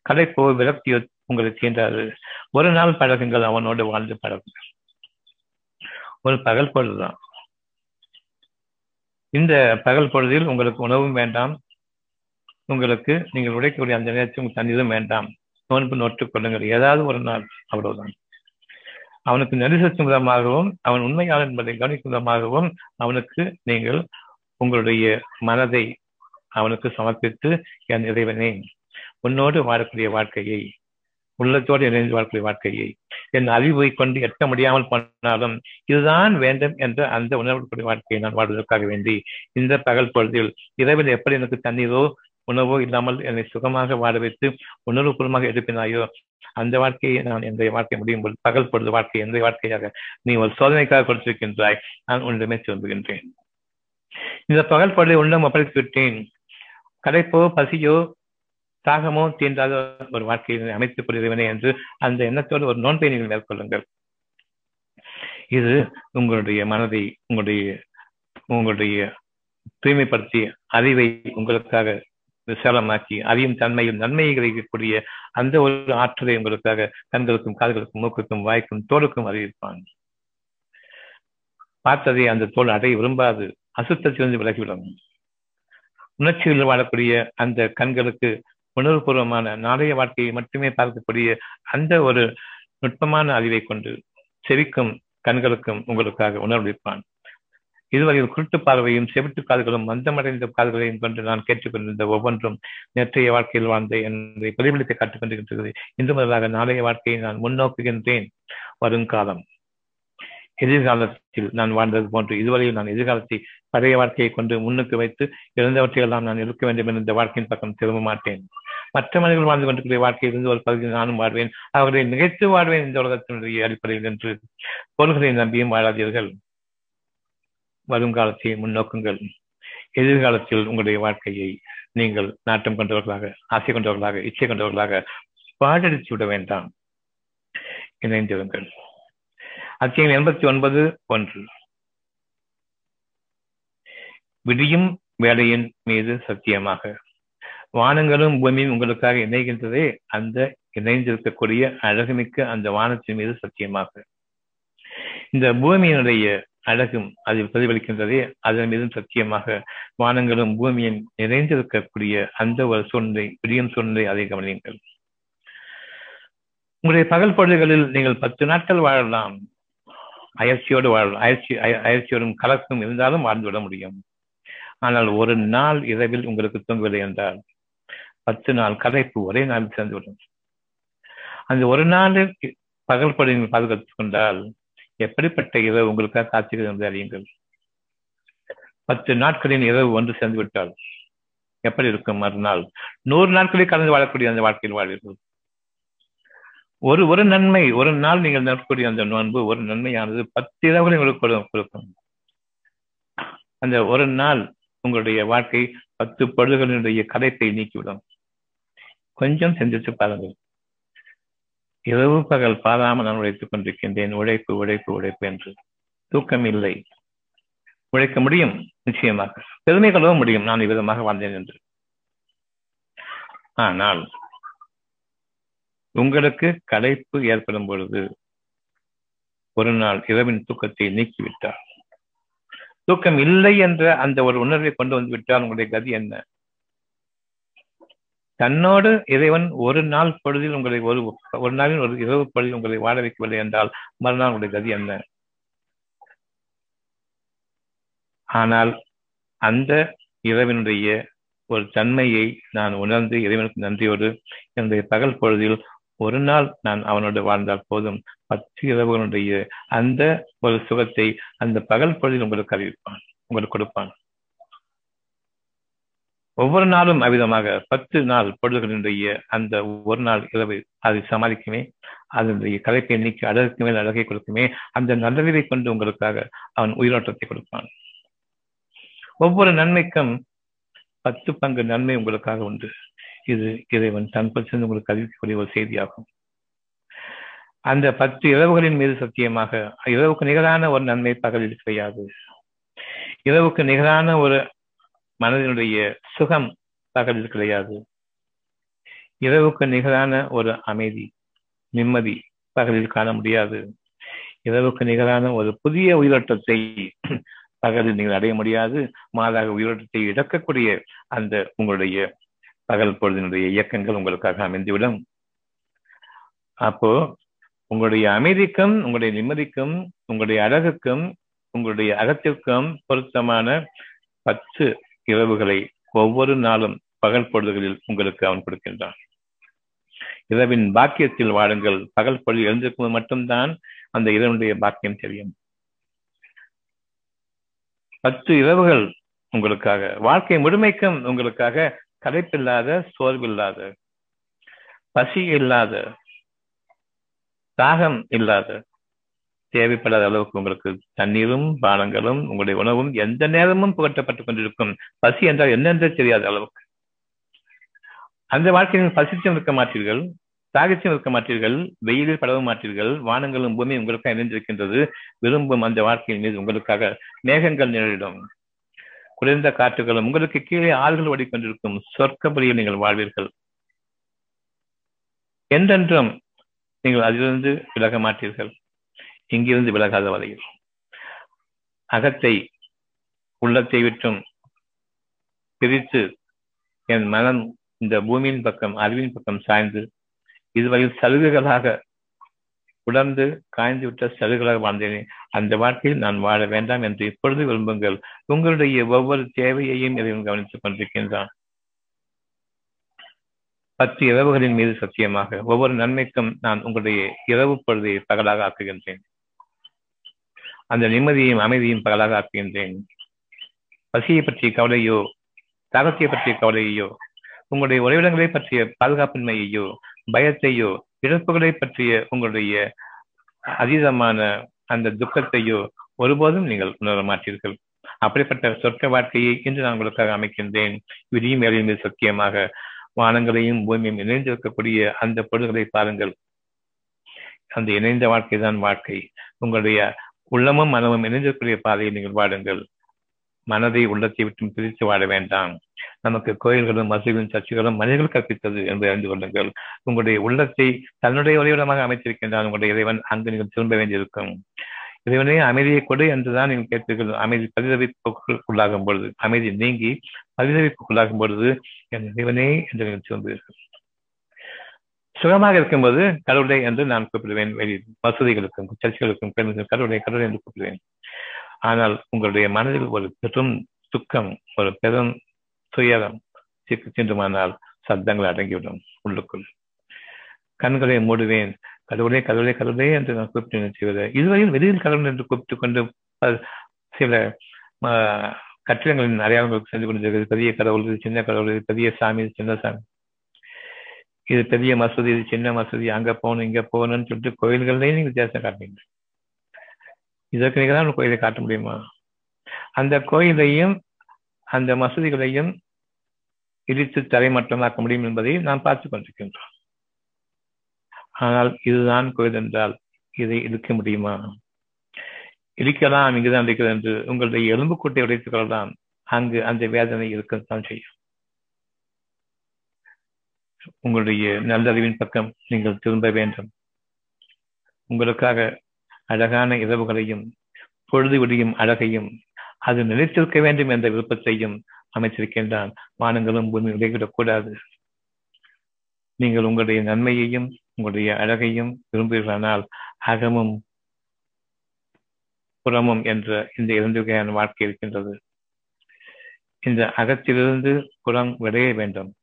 கலைப்போ விரக்தியோ உங்களுக்கு தீண்டாது. ஒரு நாள் பழகுங்கள் அவனோடு வாழ்ந்து பழகுங்கள். ஒரு பகல் பொழுதுதான். இந்த பகல் பொழுதில் உங்களுக்கு உணவும் வேண்டாம். உங்களுக்கு நீங்கள் உடைக்கக்கூடிய அந்த நேரத்தில் தண்ணீரும் வேண்டாம். நோன்பு நோட்டுக் கொள்ளுங்கள். ஏதாவது ஒரு நாள் அவ்வளவுதான். அவனுக்கு நெரிசலும் விதமாகவும் அவன் உண்மையாளர் என்பதை கவனிக்கும் விதமாகவும் அவனுக்கு நீங்கள் உங்களுடைய மனதை அவனுக்கு சமர்ப்பித்து என் இறைவனே உன்னோடு வாழக்கூடிய வாழ்க்கையை உள்ளத்தோடு இணைந்து வாழக்கூடிய வாழ்க்கையை என் அறிவை கொண்டு எட்ட முடியாமல் போனாலும் இதுதான் வேண்டும் என்ற அந்த உணர்வுக்குரிய வாழ்க்கையை நான் வாழ்வதற்காக வேண்டி இந்த பகல் பொழுதில் இரவில் எப்படி எனக்கு தண்ணீரோ உணவோ இல்லாமல் என்னை சுகமாக வாழ வைத்து உணர்வுபூர்வமாக எழுப்பினாயோ? அந்த வாழ்க்கையை நான் என்னுடைய வாழ்க்கை முடியும் போது பகல் பொழுது வாழ்க்கை எந்த வாழ்க்கையாக நீ ஒரு சோதனைக்காக கொடுத்திருக்கின்றாய். நான் உன்னிடமே திரும்புகின்றேன். இந்த பகல் பொழுதை உள்ளம் ஒப்படைத்து விட்டேன். கடைப்போ பசியோ தாகமோ தீண்டாத ஒரு வாழ்க்கையை அமைத்துக் கொள்கிறவனே என்று அந்த எண்ணத்தோடு ஒரு நோன்பை நீங்கள் மேற்கொள்ளுங்கள். இது உங்களுடைய மனதை உங்களுடைய உங்களுடைய தூய்மைப்படுத்தி அறிவை உங்களுக்காக விசாலமாக்கி அறியும் தன்மையும் நன்மையை கிடைக்கக்கூடிய அந்த ஒரு ஆற்றலை உங்களுக்காக கண்களுக்கும் காதுகளுக்கும் மூக்குக்கும் வாய்க்கும் தோலுக்கும் அறிவிப்பான் பார்த்ததை அந்த தோல் அடைய விரும்பாது. அசுத்தத்திலிருந்து விலகிவிடும். உணர்ச்சிகளில் வாழக்கூடிய அந்த கண்களுக்கு உணர்வுபூர்வமான நாளைய வாழ்க்கையை மட்டுமே பார்க்கக்கூடிய அந்த ஒரு நுட்பமான அறிவை கொண்டு செவிக்கும் கண்களுக்கும் உங்களுக்காக உணர்விப்பான் இதுவரையில் குருட்டு பார்வையும் செவிட்டு கால்களும் மந்தமடைந்த கால்களையும் கொண்டு நான் கேட்டுக்கொண்டிருந்த ஒவ்வொன்றும் நேற்றைய வாழ்க்கையில் வாழ்ந்த என்னை பிரதிபலித்து காட்டுக் இன்று முதலாக நாளைய வாழ்க்கையை நான் முன்னோக்குகின்றேன். வருங்காலம் எதிர்காலத்தில் நான் வாழ்ந்தது போன்று இதுவரையில் நான் எதிர்காலத்தை பழைய வாழ்க்கையை கொண்டு முன்னுக்கு வைத்து இழந்தவற்றையெல்லாம் நான் இருக்க வேண்டும் என்ற இந்த வாழ்க்கையின் பக்கம் திரும்ப மாட்டேன். மற்ற மனிதர்கள் வாழ்ந்து கொண்டிருக்கிற வாழ்க்கையிலிருந்து ஒரு பகுதியில் நானும் வாழ்வேன். அவர்களை நிகழ்த்து வாழ்வேன் இந்த உலகத்தினுடைய அடிப்படையில் என்று பொருள்களை நம்பியும் வாழாதீர்கள். வருங்காலத்தை முன்னோக்குங்கள் எதிர்காலத்தில் உங்களுடைய வாழ்க்கையை நீங்கள் நாட்டம் கொண்டவர்களாக ஆசை கொண்டவர்களாக இச்சை கொண்டவர்களாக பாடடித்து விட வேண்டாம். இணைந்திருங்கள். அத்தியம் எண்பத்தி ஒன்பது ஒன்று. விடியும் வேலையின் மீது சத்தியமாக. வானங்களும் பூமியும் உங்களுக்காக இணைகின்றதே அந்த இணைந்திருக்கக்கூடிய அழகுமிக்க அந்த வானத்தின் மீது சத்தியமாக. இந்த பூமியினுடைய அழகும் அதில் பிரதிபலிக்கின்றதே. அதன் மீதும் சத்தியமாக வானங்களும் பூமியின் நிறைந்திருக்கக்கூடிய அந்த ஒரு சூழ்நிலை விடியும் சூழ்நிலை அதை கவனியுங்கள். உங்களுடைய பகல் பொழுதுகளில் நீங்கள் பத்து நாட்கள் வாழலாம். அயற்சியோடு வாழலாம். அயற்சி அயற்சியோடும் கலக்கும் இருந்தாலும் வாழ்ந்துவிட முடியும். ஆனால் ஒரு நாள் இரவில் உங்களுக்கு தூங்கவில்லை என்றால் பத்து நாள் கதைப்பு ஒரே நாளில் சேர்ந்துவிடும் அந்த ஒரு நாளில் பகல் பொழுது பாதுகாத்துக் கொண்டால் எப்படிப்பட்ட இரவு உங்களுக்காக காத்திருக்கிறது என்று அறியுங்கள். பத்து நாட்களின் இரவு ஒன்று சேர்ந்து விட்டால் எப்படி இருக்கும்? மறுநாள் நூறு நாட்களில் கலந்து வாழக்கூடிய அந்த வாழ்க்கையில் வாழ்வீர்கள். ஒரு ஒரு நன்மை ஒரு நாள் நீங்கள் நடக்கக்கூடிய அந்த நோன்பு ஒரு நன்மையானது பத்து இரவுகளை உங்களுக்கு கொடுக்கும் அந்த ஒரு நாள் உங்களுடைய வாழ்க்கை பத்து பொழுதுகளினுடைய கதைத்தை நீக்கிவிடும். கொஞ்சம் சிந்தித்து பாருங்கள். இரவு பகல் பாராமல் நான் உழைத்துக் கொண்டிருக்கின்றேன். உழைப்பு உழைப்பு உழைப்பு என்று. தூக்கம் இல்லை. உழைக்க முடியும்? நிச்சயமாக. பெருமை கொள்ளவும் முடியும். நான் இவ்விதமாக வாழ்ந்தேன் என்று. ஆனால் உங்களுக்கு களைப்பு ஏற்படும் பொழுது ஒரு நாள் இரவின் தூக்கத்தை நீக்கிவிட்டார் தூக்கம் இல்லை என்ற அந்த ஒரு உணர்வை கொண்டு வந்து விட்டால் உங்களுடைய கதி என்ன? தன்னோடு இறைவன் ஒரு நாள் பொழுதில் உங்களை ஒரு ஒரு நாளில் ஒரு இரவு பொழுதில் உங்களை வாழ வைக்கவில்லை என்றால் மறுநாள் உங்களுடைய கதி என்ன? ஆனால் அந்த இறைவனுடைய ஒரு தன்மையை நான் உணர்ந்து இறைவனுக்கு நன்றியோடு என்னுடைய பகல் பொழுதில் ஒரு நாள் நான் அவனோடு வாழ்ந்தால் போதும். பத்து இரவுகளுடைய அந்த ஒரு சுகத்தை அந்த பகல் பொழுதில் உங்களுக்கு அறிவிப்பான் உங்களுக்கு கொடுப்பான். ஒவ்வொரு நாளும் அவ்விதமாக பத்து நாள் பொழுதுகளினுடைய அந்த ஒரு நாள் இரவு அதை சமாளிக்குமே அதனுடைய கலைப்பை நீக்கி அழகுக்கு மேல் அழகை கொடுக்குமே அந்த நல்லறிவை கொண்டு உங்களுக்காக அவன் உயிரோட்டத்தை கொடுப்பான். ஒவ்வொரு நன்மைக்கும் பத்து பங்கு நன்மை உங்களுக்காக உண்டு. இது இறைவன் தன் பற்றி உங்களுக்கு அறிவிக்கக்கூடிய ஒரு செய்தியாகும். அந்த பத்து இரவுகளின் மீது சத்தியமாக இரவுக்கு நிகரான ஒரு நன்மை பகலில் கிடையாது. இரவுக்கு நிகரான ஒரு மனதினுடைய சுகம் பகலில் கிடையாது. இரவுக்கு நிகரான ஒரு அமைதி நிம்மதி பகலில் காண முடியாது. இரவுக்கு நிகரான ஒரு புதிய உயிரோட்டத்தை (clears throat) பகலில் நீங்கள் அடைய முடியாது. மாறாக உயிரோட்டத்தை இழக்கக்கூடிய அந்த உங்களுடைய பகல் பொழுதினுடைய இயக்கங்கள் உங்களுக்காக அமைந்துவிடும். அப்போ உங்களுடைய அமைதிக்கும் உங்களுடைய நிம்மதிக்கும் உங்களுடைய அழகுக்கும் உங்களுடைய அகத்திற்கும் பொருத்தமான பத்து இரவுகளை ஒவ்வொரு நாளும் பகல் பொழுதுகளில் உங்களுக்கு அவன் கொடுக்கின்றான் இரவின் பாக்கியத்தில் வாழுங்கள். பகல் பொழுது எழுந்திருக்கும்போது மட்டும்தான் அந்த இரவனுடைய பாக்கியம் தெரியும். பத்து இரவுகள் உங்களுக்காக வாழ்க்கை முழுமைக்கும் உங்களுக்காக கலைப்பில்லாத சோர்வில்லாத பசி இல்லாத தாகம் இல்லாத தேவைப்படாத அளவுக்கு உங்களுக்கு தண்ணீரும் பானங்களும் உங்களுடைய உணவும் எந்த நேரமும் புகட்டப்பட்டுக் கொண்டிருக்கும். பசி என்றால் என்னென்று தெரியாத அளவுக்கு. அந்த வாழ்க்கையில் பசிச்சும் இருக்க மாட்டீர்கள் தாகிச்சும் இருக்க மாட்டீர்கள் வெயிலில் படவும் மாட்டீர்கள் வானங்களும் பூமி உங்களுக்காக இணைந்திருக்கின்றது விரும்பும் அந்த வாழ்க்கையின் மீது உங்களுக்காக மேகங்கள் நிழலிடும். குளிர்ந்த காற்றுகளும் உங்களுக்கு கீழே ஆறுகள் ஓடிக்கொண்டிருக்கும் சொர்க்கபடியில் நீங்கள் வாழ்வீர்கள். என்றென்றும் நீங்கள் அதிலிருந்து விலக மாட்டீர்கள். இங்கிருந்து விலகாத வரையில் அகத்தை உள்ளத்தை விட்டும் பிரித்து என் மனம் இந்த பூமியின் பக்கம் அறிவின் பக்கம் சாய்ந்து இதுவரையில் சலுகைகளாக உணர்ந்து காய்ந்து விட்ட சலுகைகளாக வாழ்ந்தேனே அந்த வாழ்க்கையில் நான் வாழ வேண்டாம் என்று இப்பொழுது விரும்புங்கள். உங்களுடைய ஒவ்வொரு தேவையையும் இறைவன் கவனித்துக் கொண்டிருக்கின்றான். பத்து இரவுகளின் மீது சத்தியமாக ஒவ்வொரு நன்மைக்கும் நான் உங்களுடைய இரவு பொழுதை பகலாக ஆக்குகின்றேன். அந்த நிம்மதியையும் அமைதியும் பகலாக ஆக்குகின்றேன். பசியை பற்றிய கவலையோ தாகத்தை பற்றிய கவலையோ உங்களுடைய உறைவிடங்களை பற்றிய பாதுகாப்பின்மையையோ பயத்தையோ இழப்புகளை பற்றிய உங்களுடைய அதீதமான அந்த துக்கத்தையோ ஒருபோதும் நீங்கள் உணர மாட்டீர்கள். அப்படிப்பட்ட சொர்க்க வாழ்க்கையை இன்று நான் உங்களுக்காக அமைக்கின்றேன். விதியும் வேலையும் சத்தியமாக. வானங்களையும் பூமியும் இணைந்திருக்கக்கூடிய அந்த பொருள்களை பாருங்கள். அந்த இணைந்த வாழ்க்கை தான் வாழ்க்கை. உங்களுடைய உள்ளமும் மனமும் இணைந்திருக்கக்கூடிய பாதையை நீங்கள் வாடுங்கள். மனதை உள்ளத்தை விட்டு பிரித்து வாழ வேண்டாம். நமக்கு கோயில்களும் மசூதிகளும் சர்ச்சைகளும் மனிதர்கள் கற்பித்தது என்று அறிந்து கொள்ளுங்கள். உங்களுடைய உள்ளத்தை தன்னுடைய உறைவிடமாக அமைத்திருக்கின்றான் உங்களுடைய இறைவன். அங்கு நீங்கள் திரும்ப வேண்டியிருக்கும். இறைவனே அமைதியை கொடு என்றுதான் நீங்கள் கேட்பீர்கள் அமைதி பரிதவிப்புக்குள்ளாகும் பொழுது அமைதி நீங்கி பரிதவிப்புக்குள்ளாகும் பொழுது என் இறைவனே என்று நீங்கள் திரும்புவீர்கள். சுகமாக இருக்கும்போது கடவுளை என்று நான் கூப்பிடுவேன். வெளி வசதிகளுக்கும் சர்ச்சைகளுக்கும் கடவுளை கடவுளை என்று கூப்பிடுவேன். ஆனால் உங்களுடைய மனதில் ஒரு பெரும் துக்கம் ஒரு பெரும் துயரம் சிக்கு சப்தங்கள் அடங்கிவிடும் உள்ளுக்குள். கண்களை மூடுவேன். கடவுளே கடவுளே கடவுளே என்று நான் கூப்பிட்டு செய்வது இதுவரையில் வெளியில் கடவுள் என்று கூப்பிட்டுக் கொண்டு சில கட்டிடங்களின் அடையாளங்களுக்கு சென்று கொண்டிருக்கிறது. பெரிய கடவுள் இது சின்ன கடவுள் இது பெரிய சாமி சின்ன சாமி. இது பெரிய மசூதி இது சின்ன மசூதி அங்க போகணும் இங்க போகணும்னு சொல்லிட்டு கோயில்கள்லேயும் நீங்க வித்தியாசம் காட்டுறீங்க. இதற்கு நீங்க தான் கோயிலை காட்ட முடியுமா? அந்த கோயிலையும் அந்த மசூதிகளையும் இடித்து தரைமட்டமாக்க முடியும் என்பதை நாம் பார்த்து கொண்டிருக்கின்றோம். ஆனால் இதுதான் கோயில் என்றால் இதை இழுக்க முடியுமா? இழிக்கலாம் இங்குதான் இருக்கிறது என்று உங்களுடைய எலும்புக்கூட்டை உடைத்துக் கொள்ளலாம். அங்கு அந்த வேதனை இருக்கத்தான் செய்யும். உங்களுடைய நல்லறிவின் பக்கம் நீங்கள் திரும்ப வேண்டும். உங்களுக்காக அழகான இரவுகளையும் பொழுது விடியும் அழகையும் அது நிலைத்திருக்க வேண்டும் என்ற விருப்பத்தையும் அமைச்சிருக்கின்றான். வானங்களும் பூமி விடைவிடக்கூடாது நீங்கள் உங்களுடைய நன்மையையும் உங்களுடைய அழகையும் விரும்புகிறானால் அகமும் புறமும் என்ற இந்த இரண்டு வகையான வாழ்க்கை இருக்கின்றது. இந்த அகத்திலிருந்து புறம் விடைய வேண்டும்.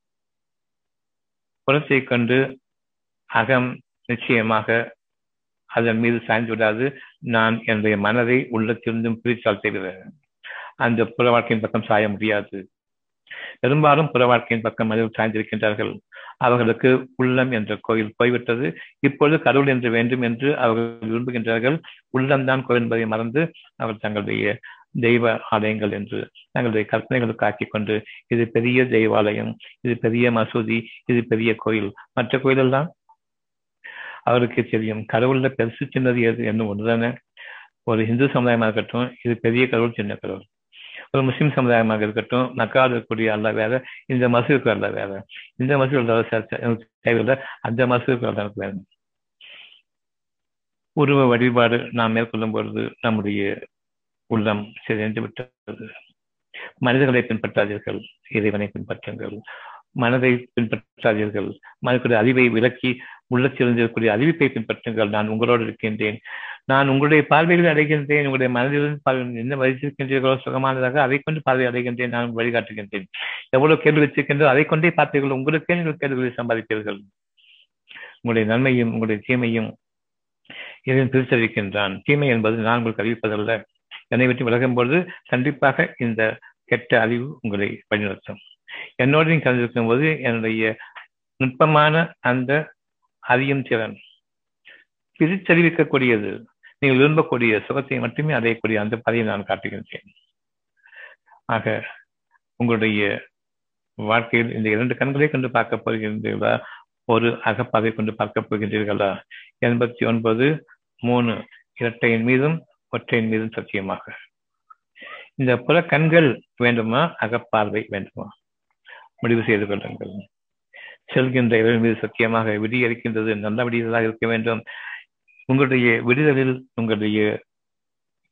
புறத்தை கண்டு அகம் நிச்சயமாக அதன் மீது சாய்ந்து விடாது. நான் என்னுடைய மனதை உள்ளத்திலிருந்தும் பிரித்தால் தவிர அந்த புற வாழ்க்கையின் பக்கம் சாய முடியாது. பெரும்பாலும் புற வாழ்க்கையின் பக்கம் மனிதர்கள் சாய்ந்திருக்கின்றார்கள். அவர்களுக்கு உள்ளம் என்ற கோயில் போய்விட்டது. இப்பொழுது கடவுள் என்று வேண்டும் என்று அவர்கள் விரும்புகின்றார்கள். உள்ளம்தான் கோயில் என்பதை மறந்து அவர் தங்களுடைய தெய்வ ஆலயங்கள் என்று தங்களுடைய கற்பனைகளுக்கு ஆக்கிக் கொண்டு இது பெரிய தெய்வாலயம் இது பெரிய மசூதி இது பெரிய கோயில். மற்ற கோயில்கள் தான் அவருக்கு தெரியும். கடவுள்ல பெருசு சின்னது எது என்னும் ஒன்றுதானே. ஒரு இந்து சமுதாயமாக இருக்கட்டும் இது பெரிய கடவுள் சின்ன கடவுள். ஒரு முஸ்லீம் சமுதாயமாக இருக்கட்டும் நக்கால் இருக்கக்கூடிய அல்ல வேற இந்த மசூதிக்கு அல்ல வேற. இந்த மசூல் தேவையில்லை அந்த மசூதிக்கு அல்ல வேற. உருவ வழிபாடு நாம் மேற்கொள்ளும் பொழுது நம்முடைய உள்ளம் சிதைந்து விட்டது. மனிதர்களை பின்பற்றாதீர்கள் இறைவனை பின்பற்றுங்கள். மனதை பின்பற்றாதீர்கள் மனதுடைய அறிவை விலக்கி உள்ளத்திலிருந்திருக்கக்கூடிய அறிவிப்பை பின்பற்றுங்கள். நான் உங்களோடு இருக்கின்றேன். நான் உங்களுடைய பார்வைகளை அடைகின்றேன். உங்களுடைய மனதிலிருந்து என்ன வகித்திருக்கின்றீர்களோ சுகமானதாக அதை கொண்டு பார்வை அடைகின்றேன். நான் வழிகாட்டுகின்றேன். எவ்வளவு கேள்வி வச்சிருக்கின்றோ அதை கொண்டே பார்த்தீர்கள் உங்களுக்கே நீங்கள் கேள்விகளை சம்பாதிப்பீர்கள். உங்களுடைய நன்மையும் உங்களுடைய தீமையும் இதையும் பிரித்தறிவிக்கின்றான். தீமை என்பது நான் உங்களுக்கு அறிவிப்பதல்ல. என்னை விட்டு விலகும் பொழுது கண்டிப்பாக இந்த கெட்ட அறிவு உங்களை வழிநடத்தும். என்னோடு நீங்கள் கலந்திருக்கும் போது என்னுடைய நுட்பமான அந்த அறியும் திறன் பிரிச்சறிவிக்கக்கூடியது நீங்கள் விரும்பக்கூடிய சுகத்தை மட்டுமே அடையக்கூடிய அந்த பதையை நான் காட்டுகின்றேன். ஆக உங்களுடைய வாழ்க்கையில் இந்த இரண்டு கண்களை கொண்டு பார்க்க போகின்றீர்களா? ஒரு அகப்பாதை கொண்டு பார்க்க போகின்றீர்களா? எண்பத்தி ஒன்பது மூணு இரட்டையின் மீதும் ஒற்றையின் மீதும் சத்தியமாக. இந்த புற கண்கள் வேண்டுமா? அகப்பார்வை வேண்டுமா? முடிவு செய்து கொள்ளுங்கள். செல்கின்ற இறைவன் மீது சத்தியமாக விடியளிக்கின்றது நல்ல விடியலாக இருக்க வேண்டும். உங்களுடைய விடுதலில் உங்களுடைய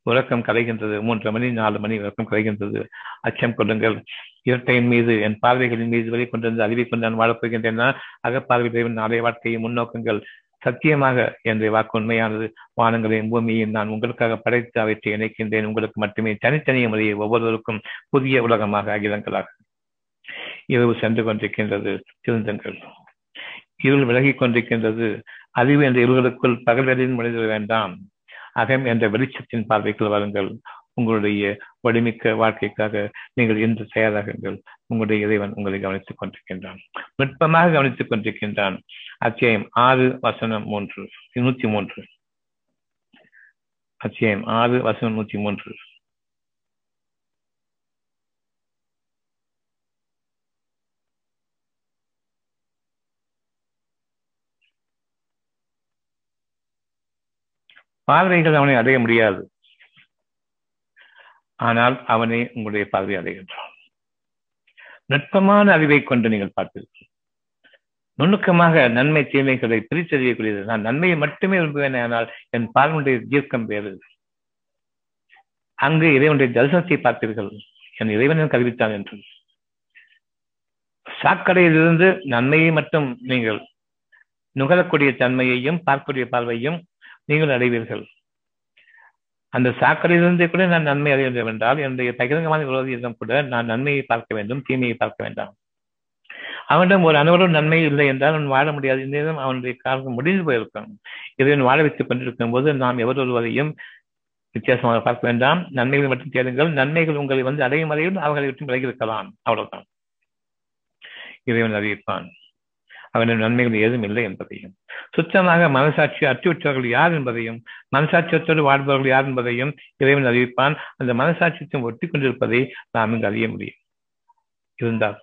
உறக்கம் கலைகின்றது. மூன்று மணி நாலு மணி உறக்கம் கலைகின்றது. அச்சம் கொள்ளுங்கள். இரட்டையின் மீது என் பார்வைகளின் மீது வரை கொண்டிருந்த அறிவை கொண்டு நான் வாழப்போகின்றேன் அகப்பார்வை நாளைய வாழ்க்கையை முன்னோக்கங்கள். சத்தியமாக என்ற வாக்கு உண்மையானது வானங்களையும் பூமியையும் நான் உங்களுக்காக படைத்து அவற்றை இணைக்கின்றேன். உங்களுக்கு மட்டுமே தனித்தனிய முறையை ஒவ்வொருவருக்கும் புதிய உலகமாக அகிலங்களாக. இரவு சென்று கொண்டிருக்கின்றது திருந்தங்கள். இருள் விலகிக் கொண்டிருக்கின்றது. அறிவு என்ற இருளுக்குள் பகல்களில் முடிந்து வேண்டாம். அகம் என்ற வெளிச்சத்தின் பார்வைக்குள் வாருங்கள். உங்களுடைய வடிமிக்க வாழ்க்கைக்காக நீங்கள் இன்று தயாராகுங்கள். உங்களுடைய இறைவன் உங்களை கவனித்துக் கொண்டிருக்கின்றான். நுட்பமாக கவனித்துக் கொண்டிருக்கின்றான். அத்தியாயம் ஆறு வசனம் மூன்று நூத்தி மூன்று. அத்தியாயம் ஆறு வசனம் நூத்தி மூன்று. பார்வைகள் அவனை அடைய முடியாது. ஆனால் அவனே உங்களுடைய பார்வை அடைகின்றான். நுட்பமான அறிவை கொண்டு நீங்கள் பார்ப்பீர்கள். நுணுக்கமாக நன்மை தீமைகளை பிரித்தறியக்கூடியது நான் நன்மையை மட்டுமே விரும்புவேன் ஆனால் என் பார்வனுடைய தீர்க்கம் வேறு. அங்கு இறைவனுடைய தரிசனத்தை பார்த்தீர்கள் என் இறைவன் கருவித்தான் என்று. சாக்கடையிலிருந்து நன்மையை மட்டும் நீங்கள் நுகரக்கூடிய தன்மையையும் பார்க்கக்கூடிய பார்வையும் நீங்கள் அடைவீர்கள். அந்த சாக்கடையிலிருந்தே கூட நான் நன்மை அடைய வேண்டும் என்றால் என்னுடைய பகிரங்கமான விரோதியிடம் கூட நான் நன்மையை பார்க்க வேண்டும் தீமையை பார்க்க வேண்டாம். அவனிடம் ஒரு அனைவரும் நன்மை இல்லை என்றால் அவன் வாழ முடியாது. இந்த அவனுடைய காரணம் முடிந்து போயிருக்கும். இறைவன் வாழ வைத்துக் கொண்டிருக்கும் போது நாம் எவரொருவரையும் வித்தியாசமாக பார்க்க வேண்டாம். நன்மைகளை மட்டும் தேடுங்கள். நன்மைகள் உங்களை வந்து அடையும் வரையில் அவர்களை விட்டு விலகி இருக்கலாம். அவ்வளவுதான். இறைவன் அறிவிப்பான். அவனின் நன்மைகள் ஏதும் இல்லை என்பதையும். சுத்தமாக மனசாட்சி அற்றுவிட்டவர்கள் யார் என்பதையும் மனசாட்சியத்தோடு வாழ்பவர்கள் யார் என்பதையும் இறைவன் அறிவிப்பான். அந்த மனசாட்சியத்தை ஒட்டி கொண்டிருப்பதை நாம் இங்கு அறிய முடியும். இருந்தால்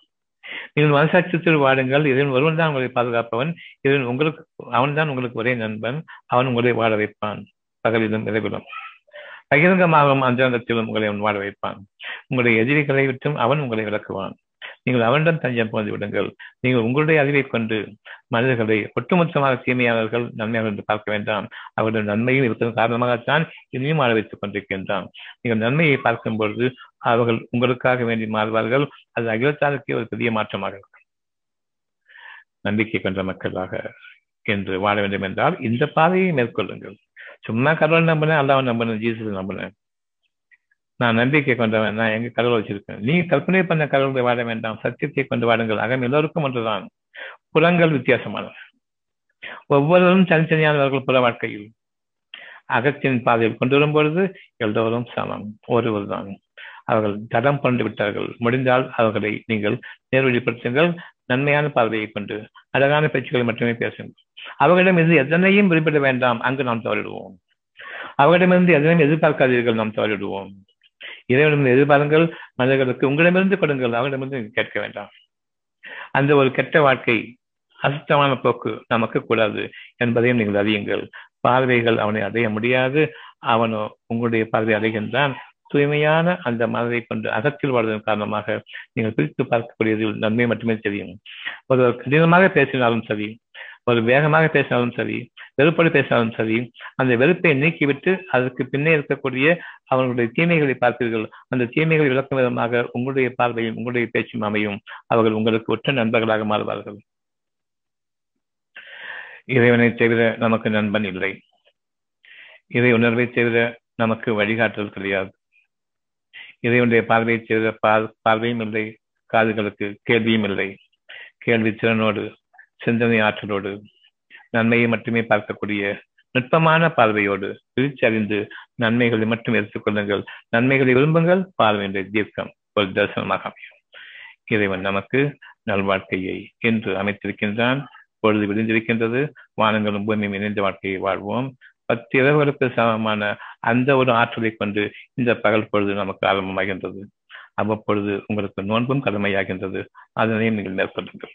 நீங்கள் மனசாட்சியத்தோடு வாடுங்கள். இறைவன் ஒருவன் தான் உங்களை பாதுகாப்பவன். இறைவன் உங்களுக்கு அவன் தான் உங்களுக்கு ஒரே நண்பன். அவன் உங்களை வாழ வைப்பான். பகலிலும் இரவிலும். பகிரங்கமாகவும் அந்தரங்கத்திலும் உங்களை அவன் வாழ வைப்பான். உங்களுடைய எதிரிகளை விட்டும் அவன் உங்களை விளக்குவான் நீங்கள் அவனிடம் தஞ்சம் புகழ்ந்து விடுங்கள். நீங்கள் உங்களுடைய அறிவை கொண்டு மனிதர்களை ஒட்டுமொத்தமாக தீமையாளர்கள் நன்மையாளர்கள் என்று பார்க்க வேண்டாம். அவர்கள் நன்மையும் இருப்பதன் காரணமாகத்தான் இனியும் ஆள வைத்துக் கொண்டிருக்கின்றான். நீங்கள் நன்மையை பார்க்கும் பொழுது அவர்கள் உங்களுக்காக வேண்டி மாறுவார்கள். அது அகிலத்தாருக்கே ஒரு பெரிய மாற்றமாக இருக்கும். நம்பிக்கை கொண்ட மக்களாக என்று வாழ வேண்டும் என்றால் இந்த பாதையை மேற்கொள்ளுங்கள். சும்மா கடவுள் நம்பினேன் அல்லாவை நம்பினேன் ஜீசஸ் நம்பினேன். நான் நம்பிக்கை கொண்டவன் நான் எங்க கடவுள் வச்சிருக்கேன். நீ கற்பனை பண்ண கடவுளை வாட வேண்டாம் சத்தியத்தை கொண்டு வாடுங்கள். அகம் எல்லோருக்கும் ஒன்றுதான். புலங்கள் வித்தியாசமானவை. ஒவ்வொருவரும் தனித்தனியானவர்கள் புற வாழ்க்கையில் அகத்தின் பாதையில் கொண்டு வரும்பொழுது எல்லோரும் சமம். ஒருவர் தான் அவர்கள் தடம் பண்ணி விட்டார்கள். முடிந்தால் அவர்களை நீங்கள் நேர்வழிப்படுத்துங்கள். நன்மையான பார்வையை கொண்டு அழகான பேச்சுக்களை மட்டுமே பேசுங்கள். அவர்களிடமிருந்து எதனையும் குறிப்பிட வேண்டாம். அங்கு நாம் தவறிடுவோம். அவர்களிடமிருந்து எதனையும் எதிர்பார்க்காதீர்கள். நாம் தவறிடுவோம். இறைவனிடம் எதிர்பாருங்கள் மனிதர்களுக்கு உங்களிடமிருந்து கொடுங்கள் அவரிடமிருந்து கேட்க வேண்டாம். அந்த ஒரு கெட்ட வாழ்க்கை அசுத்தமான போக்கு நமக்கு கூடாது என்பதையும் நீங்கள் அறியுங்கள். பார்வைகள் அவனை அடைய முடியாது. அவனோ உங்களுடைய பார்வை அடைகின்றான். தூய்மையான அந்த மனதை கொண்டு அகத்தில் வாழ்வதன் காரணமாக நீங்கள் பிரித்து பார்க்கக்கூடியதில் நன்மை மட்டுமே தெரியும். ஒருவர் கடினமாக பேசினாலும் சரி ஒரு வேகமாக பேசினாலும் சரி வெறுப்போடு பேசினாலும் சரி அந்த வெறுப்பை நீக்கிவிட்டு அதற்கு பின்னே இருக்கக்கூடிய அவர்களுடைய தீமைகளை பார்ப்பீர்கள். அந்த தீமைகளை விளக்கும் விதமாக உங்களுடைய பார்வையும் உங்களுடைய பேச்சும் அமையும். அவர்கள் உங்களுக்கு ஒற்ற நண்பர்களாக மாறுவார்கள். இறைவனை தவிர நமக்கு நண்பன் இல்லை. இறை உணர்வை தவிர நமக்கு வழிகாட்டல் கிடையாது. இறைவனுடைய பார்வையை தவிர பார்வையும் இல்லை காதுகளுக்கு கேள்வியும் இல்லை. கேள்வி திறனோடு சிந்தனை ஆற்றலோடு நன்மையை மட்டுமே பார்க்கக்கூடிய நுட்பமான பார்வையோடு பிரித்து அறிந்து நன்மைகளை மட்டும் எடுத்துக்கொள்ளுங்கள் நன்மைகளை விரும்புங்கள். பார்வையுடைய தீர்க்கம். ஒரு தரிசனமாக அமையும். இறைவன் நமக்கு நல்வாழ்க்கையை என்று அமைத்திருக்கின்றான். பொழுது விழுந்திருக்கின்றது வானங்களும் பூமியும் இணைந்த வாழ்க்கையை வாழ்வோம். பத்து இரவுகளுக்கு சமமான அந்த ஒரு ஆற்றலை கொண்டு இந்த பகல் பொழுது நமக்கு ஆரம்பமாகின்றது. அவ்வப்பொழுது உங்களுக்கு நோன்பும் கடமையாகின்றது. அதனையும் நீங்கள் மேற்கொள்ளுங்கள்.